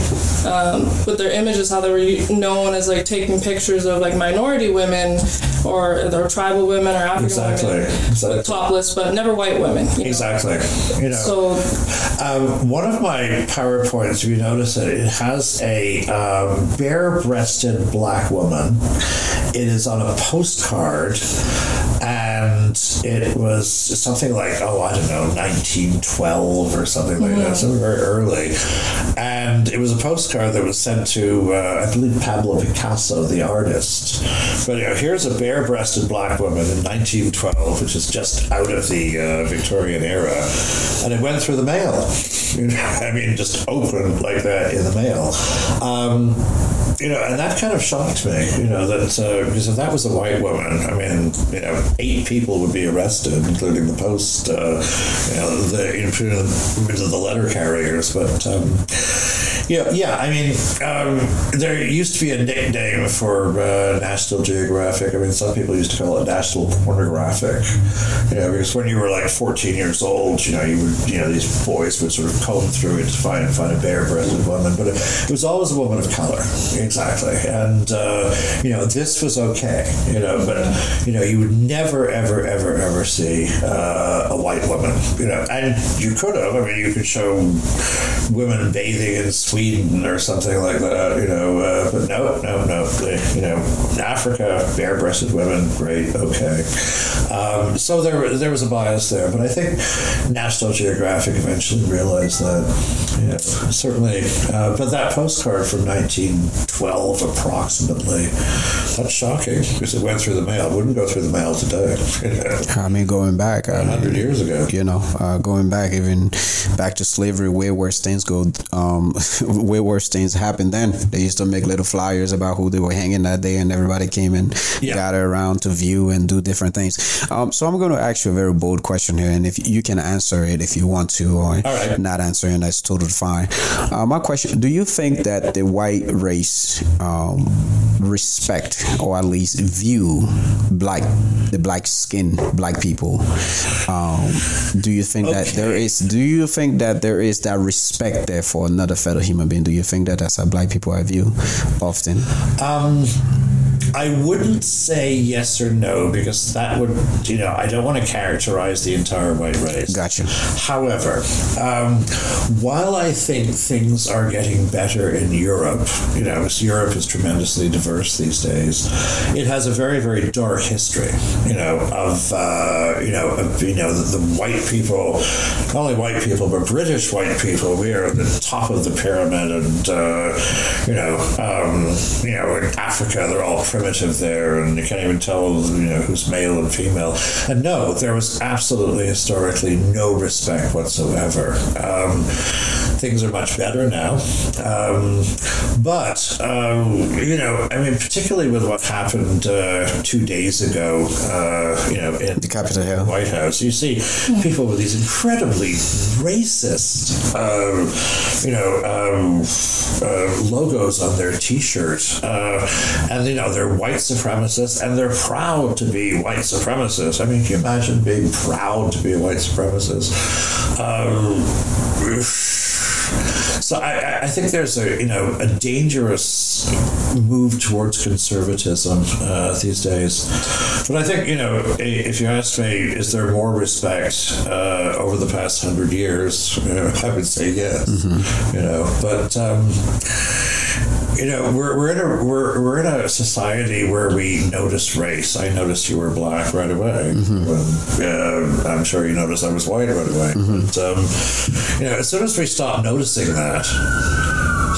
um, with their images, how they were known as like taking pictures of like minority women or or tribal women or African exactly. women, exactly. topless, but never white women. Exactly. You know. So, um, one of my PowerPoints, if you notice it, it has a um, bare breasted black woman. It is on a postcard, and it was something like oh I don't know 1912 or something like that, something very early, and it was a postcard that was sent to uh, I believe Pablo Picasso, the artist. But you know, here's a bare-breasted black woman in 1912, which is just out of the uh, Victorian era, and it went through the mail. You know, I mean, just opened like that in the mail. Um, you know, and that kind of shocked me. You know that uh, because if that was a white woman, I mean, you know, eight people would be arrested, including the post, uh, you know, the including the letter carriers. But um, yeah, yeah. I mean, um, there used to be a nickname for uh, National Geographic. I mean, some people used to call it National Pornographic. You know, because when you were like 14 years old, you know, you would, you know, these boys would sort of comb through it to find find a bare-breasted woman, but it, it was always a woman of color. Exactly, and uh, you know, this was okay. You know, but you know, you would never, ever, ever, ever see uh, a white woman. You know, and you could have. I mean, you could show women bathing in Sweden or something like that. You know, uh, but no, no, no. You know, Africa, bare-breasted women, great, okay. Um, so there, there was a bias there, but I think National Geographic eventually realized that. You know, certainly, uh, but that postcard from 1912, approximately, that's shocking because it went through the mail. It wouldn't go through the mail today. I mean, going back a hundred years ago. You know, uh, going back even back to slavery, way worse things go. Um, way worse things happened then. They used to make little flyers about who they were hanging that day, and everybody came and yeah. gathered around to view and do different things. Um, so I'm going to ask you a very bold question here, and if you can answer it if you want to, or not answer, and that's totally fine. Uh, my question: Do you think that the white race um, respect, or at least view, black the black skin black people? Um, do you think okay. that there is? Do you think that there is that respect there for another fellow human being? Do you think that as a black people I view often? Um, I wouldn't say yes or no because that would, you know, I don't want to characterize the entire white race. Gotcha. However, um, while I think things are getting better in Europe, you know, Europe is tremendously diverse these days. It has a very, very dark history, you know, of uh, you know, of, you know, the, the, white people, not only white people but British white people. We are at the top of the pyramid, and uh, you know, um, you know, in Africa they're all primitive there, and you can't even tell you know who's male and female. And no, there was absolutely historically no respect whatsoever. Um, things are much better now, um, but um, you know, I mean, particularly with what happened uh, two days ago, uh, you know, in the Capitol Hill, White House, you see people with these incredibly racist, um, you know, um, uh, logos on their T-shirts, uh, and you know they're white supremacists and they're proud to be white supremacists. I mean, can you imagine being proud to be a white supremacist? Um, so I, I, think there's a you know a dangerous move towards conservatism uh, these days. But I think you know if you ask me, is there more respect uh, over the past hundred years? You know, I would say yes. Mm-hmm. You know, but. Um, you know, we're, we're in a we're, we're in a society where we notice race. I noticed you were black right away. Mm-hmm. uh, I'm sure you noticed I was white right away. Mm-hmm. But um, you know, as soon as we stop noticing that,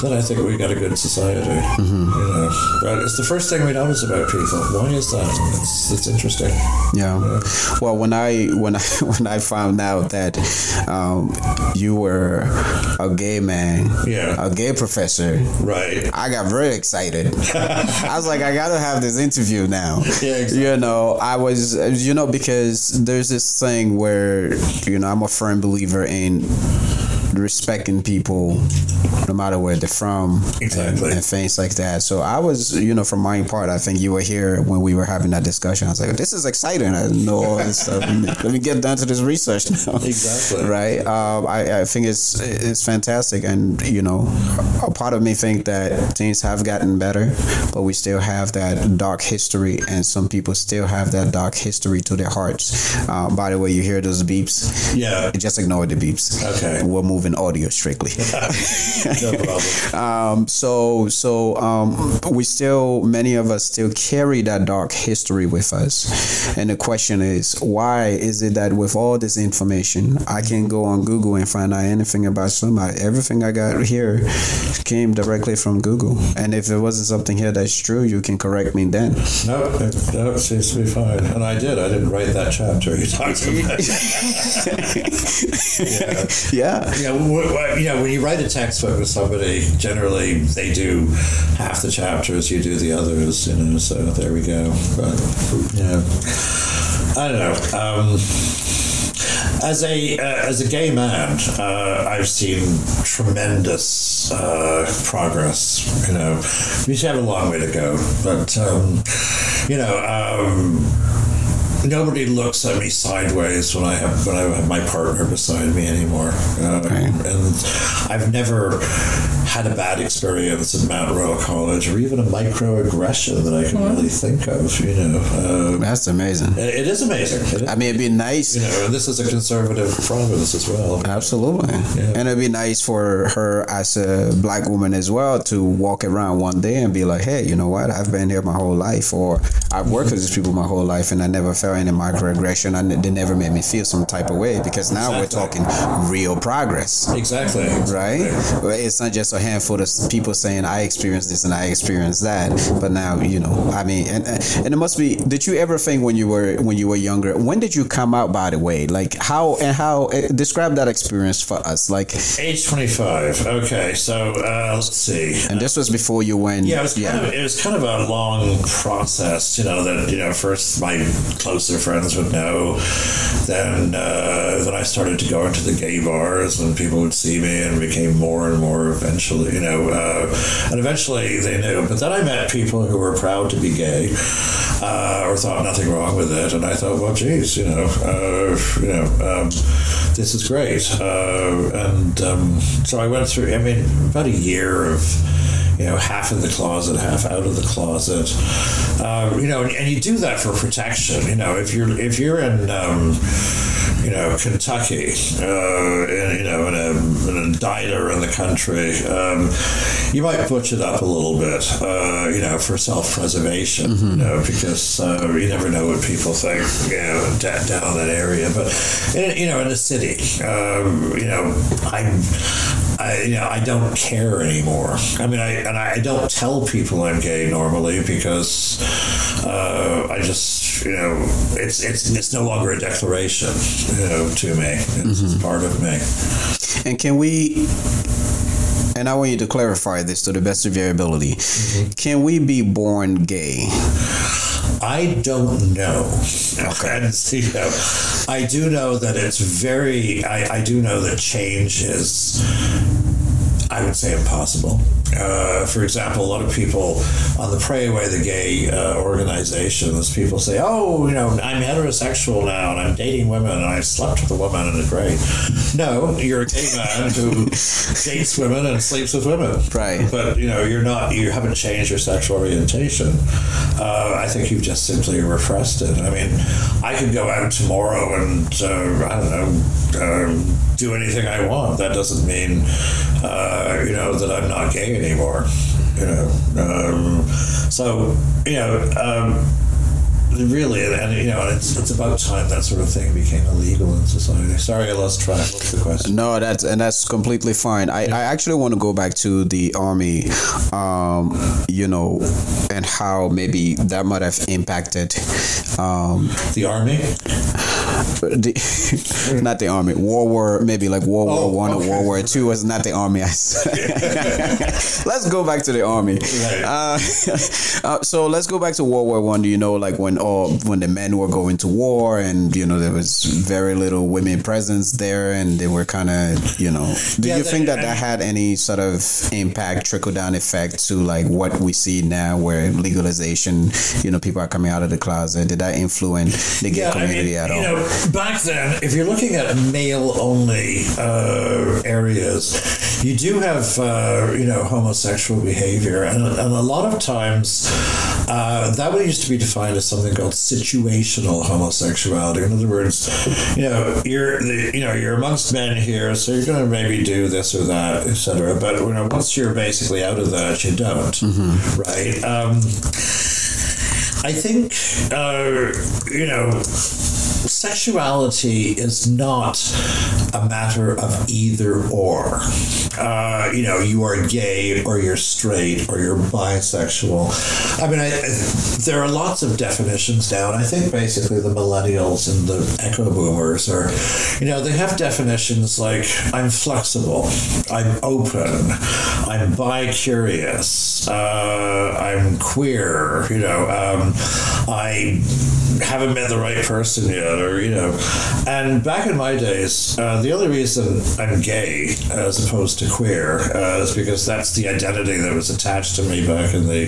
then I think we got a good society. Mm-hmm. You know, but it's the first thing we notice about people. Why is that? It's, it's interesting. Yeah. yeah. Well, when I when I when I found out that um, you were a gay man, yeah, a gay professor, right, I got very excited. I was like, I gotta have this interview now. Yeah, exactly. You know, I was, you know, because there's this thing where you know I'm a firm believer in respecting people no matter where they're from exactly. and, and, things like that. So i was you know from my part i think you were here when we were having that discussion. I was like this is exciting. I know all this stuff. Let me get down to this research now. Exactly. Right? Um, I, I think it's it's fantastic. And you know a part of me think that things have gotten better but we still have that dark history. And some people still have that dark history to their hearts. Uh, by the way you hear those beeps? Yeah. Just ignore the beeps. Okay. We'll move moving audio strictly. no problem. um, so so um, we still many of us still carry that dark history with us, and the question is why is it that with all this information I can go on Google and find out anything about somebody? Everything I got here came directly from Google, and if it wasn't something here that's true, you can correct me then. No, it, no, it seems to be fine, and I did. I didn't write that chapter you talked about. yeah. Yeah. Yeah. You know, when you write a textbook with somebody, generally they do half the chapters, you do the others. You know, so there we go. But yeah, I don't know. Um, as a uh, as a gay man, uh, I've seen tremendous uh, progress. You know, we still have a long way to go, but um, you know. Um, nobody looks at me sideways when I have when I have my partner beside me anymore. Uh, And I've never had a bad experience at Mount Royal College or even a microaggression that I can really think of. You know, uh, that's amazing. It, it is amazing. It is, I mean, it'd be nice. You know, and this is a conservative province as well. Absolutely, yeah. and it'd be nice for her as a black woman as well to walk around one day and be like, "Hey, you know what? I've been here my whole life, or I've worked with these people my whole life, and I never felt any microaggression, and they never made me feel some type of way because now exactly. we're talking real progress. Exactly. Right? It's not just a handful of people saying I experienced this and I experienced that, but now you know. I mean, and and it must be. Did you ever think when you were when you were younger? When did you come out? By the way, like how and how? Uh, describe that experience for us. Like age twenty five. Okay, so uh, let's see. And this was before you went. Yeah, it was, yeah. Of, it was kind of a long process. You know that you know first my closer friends would know. Then uh, then I started to go into the gay bars and people would see me and became more and more eventually, you know, uh, and eventually they knew. But then I met people who were proud to be gay uh, or thought nothing wrong with it, and I thought, well, geez, you know, uh, you know, um, this is great. Uh, and um, so I went through. I mean, about a year of you know, half in the closet, half out of the closet. Uh, you know, and, and, you do that for protection. You know, if you're if you're in um, you know Kentucky, uh, in, you know, in a, in a diner in the country, um, you might butch it up a little bit. Uh, you know, for self preservation. Mm-hmm. You know, because uh, you never know what people think. You know, down, down that area, but in, you know, in a city, um, you know, I'm. I, you know, I don't care anymore. I mean, I and I don't tell people I'm gay normally because uh, I just, you know, it's it's it's no longer a declaration, you know, to me. It's, mm-hmm. part of me. And can we? And I want you to clarify this to the best of your ability. Mm-hmm. Can we be born gay? I don't know. Okay. And, you know, I do know that it's very, I, I do know that change is, I would say, impossible. Uh, for example, a lot of people on the Pray Away the Gay uh, organizations, people say, oh, you know, I'm heterosexual now and I'm dating women and I've slept with a woman and it's great. No, you're a gay man who dates women and sleeps with women. Right. But, you know, you're not, you haven't changed your sexual orientation. Uh, I think you've just simply repressed it. I mean, I could go out tomorrow and, uh, I don't know, um, do anything I want. That doesn't mean, uh, you know, that I'm not gay anymore. You know, um, so you know. Um, really, and you know, it's it's about time that sort of thing became illegal in society. Sorry, I lost track. What's the question? No, that's and that's completely fine. I, yeah. I actually want to go back to the army, um, you know, and how maybe that might have impacted um, the army. The, not the army. World War, maybe like World oh, War One okay. or World War Two was not the army. let's go back to the army. Right. Uh, uh, so let's go back to World War One. Do you know, like when all when the men were going to war, and you know there was very little women presence there, and they were kind of, you know. Do yeah, you think that that had any sort of impact, trickle down effect to like what we see now, where legalization, you know, people are coming out of the closet? Did that influence the gay yeah, community I mean, at all? You know, back then, if you're looking at male only uh, areas, you do have, uh, you know, homosexual behavior. And, and a lot of times, uh, that would used to be defined as something called situational homosexuality. In other words, you know, you're, the, you know, you're amongst men here, so you're going to maybe do this or that, etc. But, you know, once you're basically out of that, you don't, mm-hmm. right? Um, I think, uh, you know, sexuality is not a matter of either or. Uh, you know, you are gay or you're straight or you're bisexual. I mean, I, there are lots of definitions now, and I think basically the millennials and the echo boomers are, you know, they have definitions like I'm flexible, I'm open, I'm bi curious, uh, I'm queer, you know, um, I haven't met the right person yet, or you know. And back in my days, uh, the only reason I'm gay as opposed to queer uh, is because that's the identity that was attached to me back in the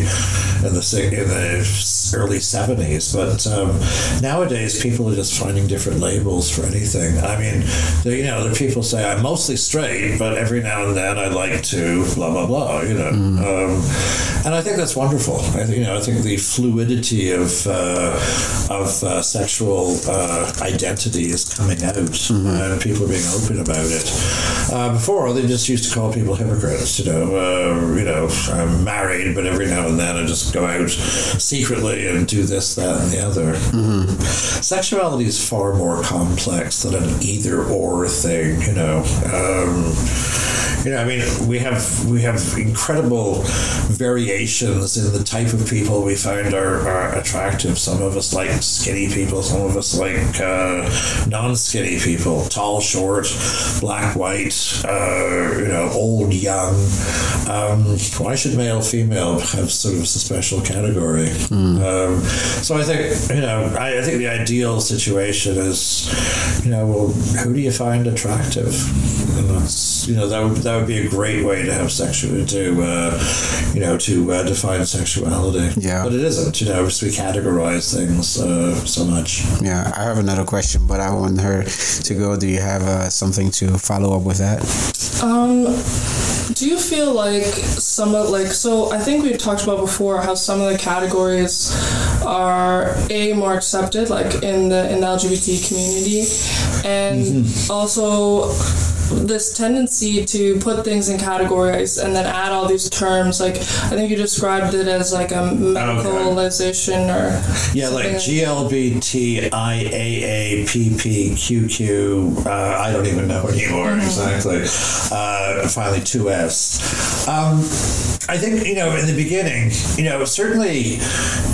in the in the early '70s. But um, nowadays, people are just finding different labels for anything. I mean, you know, the people say I'm mostly straight, but every now and then I like to blah blah blah. You know, mm. um, and I think that's wonderful. I, you know, I think the fluidity of uh, of uh, sexual uh, identity is coming out, mm-hmm. and people are being open about it. Uh, before, they just used to call people hypocrites. You know, uh, you know, I'm married, but every now and then I just go out secretly and do this, that, and the other. Mm-hmm. Sexuality is far more complex than an either or thing. You know. Um, you know, I mean, we have we have incredible variations in the type of people we find are, are attractive. Some of us like skinny people. Some of us like uh, non-skinny people, tall, short, black, white. Uh, you know, old, young. Um, why should male, female have sort of a special category? Mm. Um, so I think you know, I, I think the ideal situation is, you know, well, who do you find attractive? And that's you know that would that that would be a great way to have sexual to uh, you know to uh, define sexuality. Yeah, but it isn't. You know, because we categorize things uh, so much. Yeah, I have another question, but I want her to go. Do you have uh, something to follow up with that? Um, do you feel like some of like so? I think we talked about before how some of the categories are a more accepted, like in the in the LGBT community, and mm-hmm. also this tendency to put things in categories and then add all these terms. Like I think you described it as like a medicalization okay. or yeah, like GLBTIAAPPQQ. Uh, I don't even know anymore mm-hmm. exactly. Uh, finally, two S. Um, I think you know in the beginning, you know certainly,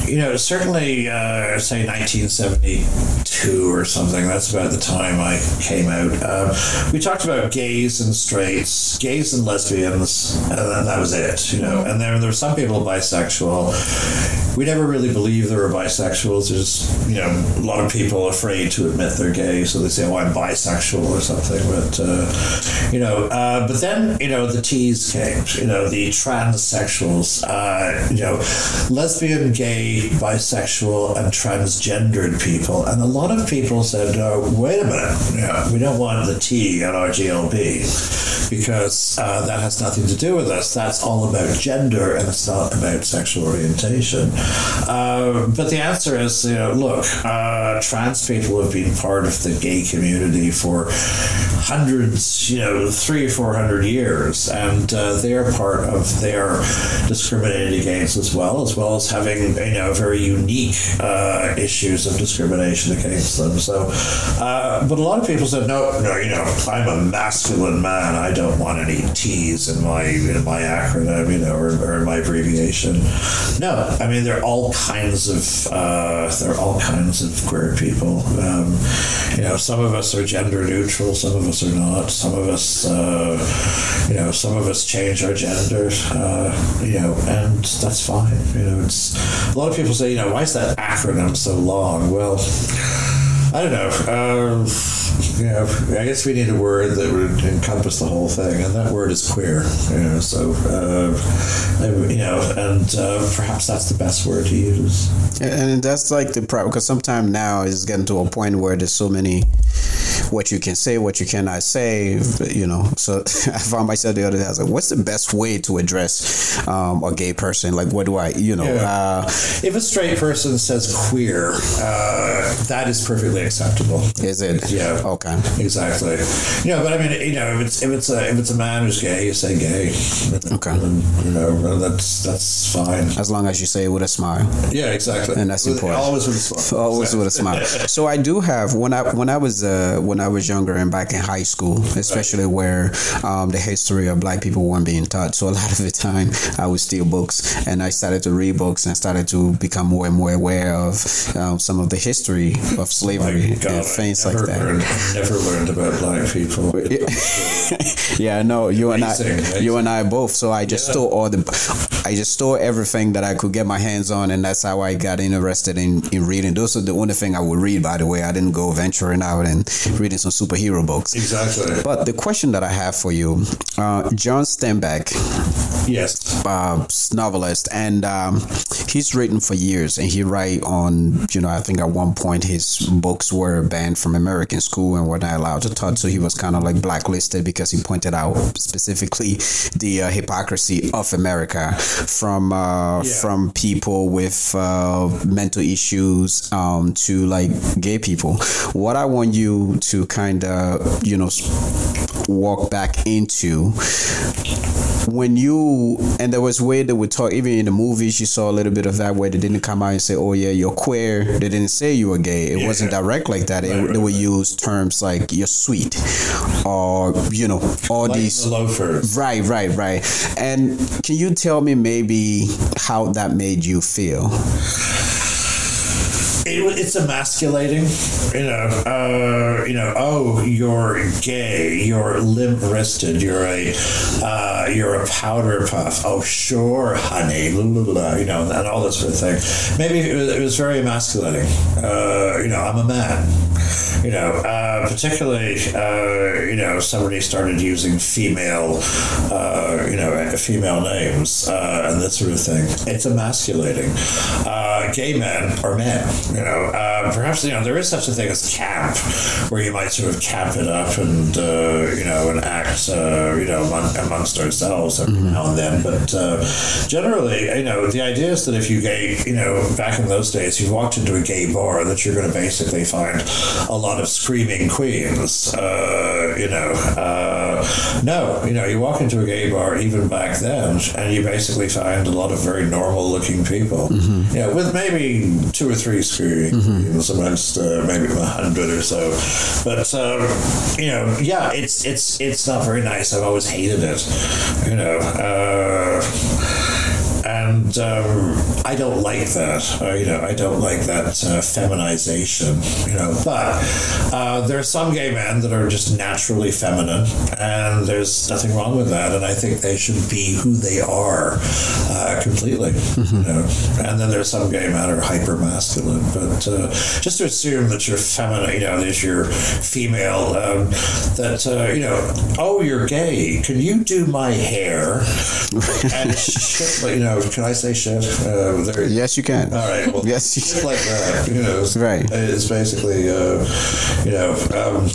you know certainly, uh, say 1972 or something. That's about the time I came out. Uh, we talked about gays and straights, gays and lesbians, and that was it, you know. And then there were some people bisexual. We never really believed there were bisexuals. There's, you know, a lot of people afraid to admit they're gay, so they say, "Oh, I'm bisexual" or something. But uh, you know, uh, but then you know the T's came. You know, the transsexuals. Uh, you know, lesbian, gay, bisexual, and transgendered people. And a lot of people said, "Wait a minute, you know, we don't want the T in our Because uh, that has nothing to do with us. That's all about gender and it's not about sexual orientation. Uh, but the answer is, you know, look, uh, trans people have been part of the gay community for hundreds, you know, three or four hundred years, and uh, they're part of, their discriminated against as well, as well as having, you know, very unique uh, issues of discrimination against them. So, uh, but a lot of people said, no, no, you know, I'm a masculine man. I don't want any T's in my in my acronym, you know, or, or in my abbreviation. No, I mean there are all kinds of uh, there are all kinds of queer people. Um, you know, some of us are gender neutral, some of us are not. Some of us, uh, you know, some of us change our gender. Uh, you know, and that's fine. You know, it's a lot of people say, you know, why is that acronym so long? Well. I don't know. You know, I guess we need a word that would encompass the whole thing, and that word is queer. You know, so uh, you know, and uh, perhaps that's the best word to use. And that's like the problem because sometimes now it's getting to a point where there's so many what you can say, what you cannot say, you know. So I found myself the other day. I was like, "What's the best way to address um, a gay person? Like, what do I, you know?" Yeah. Uh, if a straight person says queer, uh, that is perfectly acceptable. Is it? Yeah. Okay. Exactly. You know, but I mean, you know, if it's if it's a if it's a man who's gay, you say gay. Okay. And, you know, that's that's fine. As long as you say it with a smile. Yeah, exactly. And that's with, important. Always with a smile. Always with a smile. so I do have when I when I was uh, when I was younger and back in high school, especially where um, the history of black people weren't being taught. So a lot of the time, I would steal books and I started to read books and started to become more and more aware of um, some of the history of slavery God, and things like that. Learned, never learned about black people. yeah, no, you and I, amazing. you and I both. So I just yeah. stole all the, I just stole everything that I could get my hands on, and that's how I got interested in, in reading. Those are the only thing I would read. By the way, I didn't go venturing out and reading some superhero books. Exactly. But the question that I have for you, uh, John Steinbeck, yes, uh, novelist, and um, he's written for years, and he write on, you know, I think at one point his books were banned from American school and were not allowed to touch, so he was kind of like blacklisted because he pointed out specifically the uh, hypocrisy of America from uh, yeah. from people with uh, mental issues um, to like gay people. What I want you to kind of, you know, walk back into when you and there was way they would talk even in the movies you saw a little bit of that where they didn't come out and say oh yeah you're queer. They didn't say you were gay. It yeah. wasn't direct like that. Right, it, right, they would right. use terms like you're sweet or you know all like these the loafers. Right right right. And can you tell me maybe how that made you feel it, it's emasculating. You know, uh, you know. Oh, you're gay. You're limp wristed. You're a uh, you're a powder puff. Oh, sure, honey. Blah, blah, blah, you know, and all this sort of thing. Maybe it was, it was very emasculating. Uh, you know, I'm a man. You know, uh, particularly, uh, you know, somebody started using female, uh, you know, female names and that sort of thing. It's emasculating. gay men are men. You know, uh, perhaps you know there is such a thing as camp, where you might sort of camp it up and uh, you know and act uh, you know among, amongst ourselves every mm-hmm. now and then. But uh, generally, you know, the idea is that if you gay, you know, back in those days, you walked into a gay bar, that you're going to basically find a lot of screaming queens. Uh, you know, uh, no, you know, you walk into a gay bar even back then, and you basically find a lot of very normal-looking people. Mm-hmm. Yeah, with maybe two or three screaming mm-hmm. amongst uh, maybe a hundred or so. But um, you know, yeah, it's it's it's not very nice. I've always hated it. You know. Uh, and um, I don't like that. Uh, you know, I don't like that uh, feminization. You know, but uh, there are some gay men that are just naturally feminine, and there's nothing wrong with that. And I think they should be who they are uh, completely. Mm-hmm. You know? and then there's some gay men are hyper masculine, but uh, just to assume that you're feminine, you know, that you're female, um, that uh, you know, oh, you're gay. Can you do my hair? and shit, you know, can I say shit? Uh, yes, you can. All right. Well, yes, you shit like that. You know, right. It's basically, uh, you know, um,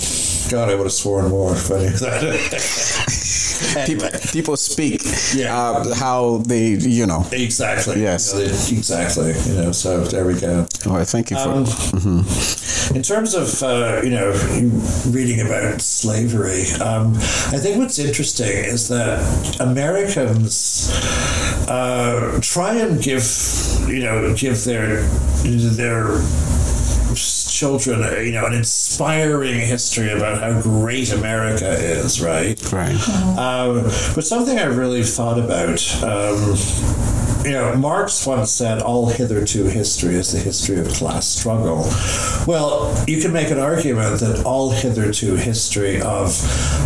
God, I would have sworn more if I knew that. people, people speak yeah. Uh, how they, you know. Exactly. Yes. You know, they, exactly. You know, so there we go. All right. Thank you for. Um, mm-hmm. In terms of, uh, you know, reading about slavery, um, I think what's interesting is that Americans uh, try and give, you know, give their their children, uh, you know, an inspiring history about how great America is, right? Right. Um, but something I really thought about. Um, you know, Marx once said, "All hitherto history is the history of class struggle." Well, you can make an argument that all hitherto history of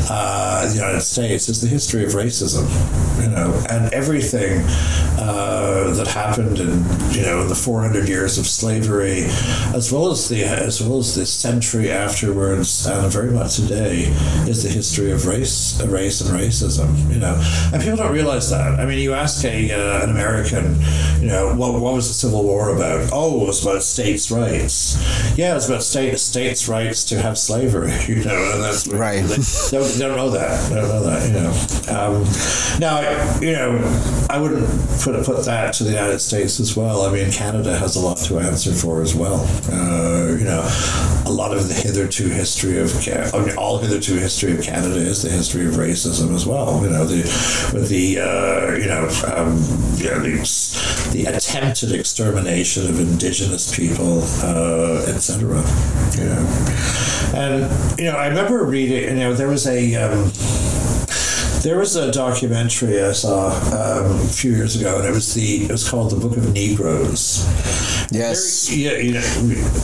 uh, the United States is the history of racism. You know, and everything uh, that happened in you know the 400 years of slavery, as well as the as well as the century afterwards, and very much today, is the history of race, race and racism. You know, and people don't realize that. I mean, you ask a uh, an American, you know, what, what was the Civil War about? Oh, it was about states' rights. Yeah, it was about state states' rights to have slavery. You know, and that's right. They don't, they don't know that. They don't know that. You know. Um, now, you know, I wouldn't put put that to the United States as well. I mean, Canada has a lot to answer for as well. Uh, you know, a lot of the hitherto history of I mean, all hitherto history of Canada is the history of racism as well. You know, the with the uh, you know um, you know, the, the attempted extermination of indigenous people, uh, etc. You know, and you know, I remember reading. You know, there was a. Um, there was a documentary I saw um, a few years ago, and it was the it was called the Book of Negroes. Yes. There, yeah. You know,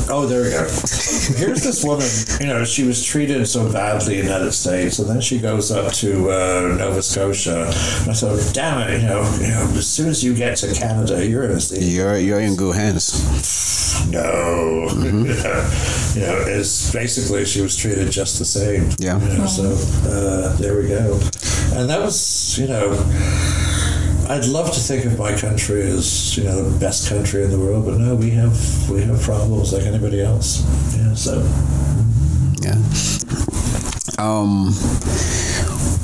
oh, there we go. Here's this woman. You know, she was treated so badly in the United States, and then she goes up to uh, Nova Scotia. And I thought, damn it, you know, you know, as soon as you get to Canada, you're in a state. You're you're in good hands. No. Mm-hmm. you know, it's basically she was treated just the same. Yeah. You know, so uh, there we go. And that was, you know, I'd love to think of my country as, you know, the best country in the world, but no, we have we have problems like anybody else. Yeah, so Yeah. Um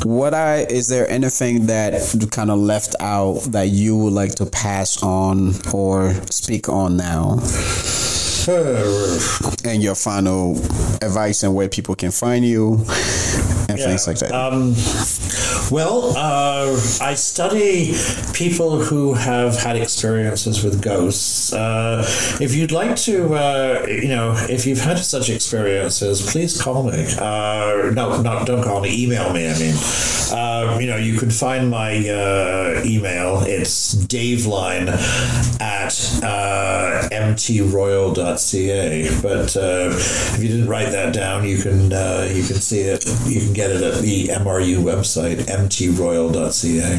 what I is there anything that kind of left out that you would like to pass on or speak on now? and your final advice and where people can find you and Yeah, things like that. Um, well, uh, I study people who have had experiences with ghosts. Uh, if you'd like to, uh, you know, if you've had such experiences, please call me. Uh, no, not don't call me. Email me. I mean, uh, you know, you can find my uh, email. It's daveline at uh, mtroyal.ca. But uh, if you didn't write that down, you can uh, you can see it. You can get it at the MRU website, mtroyal.ca.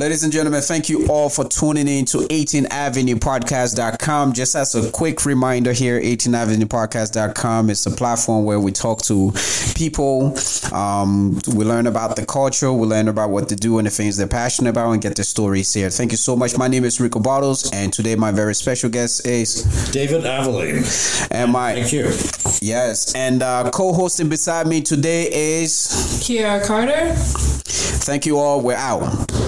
Ladies and gentlemen, thank you all for tuning in to 18 Avenue Podcast.com. Just as a quick reminder here, 18 Avenue Podcast.com is a platform where we talk to people. Um, we learn about the culture, we learn about what they do and the things they're passionate about, and get their stories here. Thank you so much. My name is Rico Bottles, and today my very special guest is, David Aveline. and my Thank you. yes, and uh, co-hosting beside me today is. Kiara Carter. Thank you all. We're out.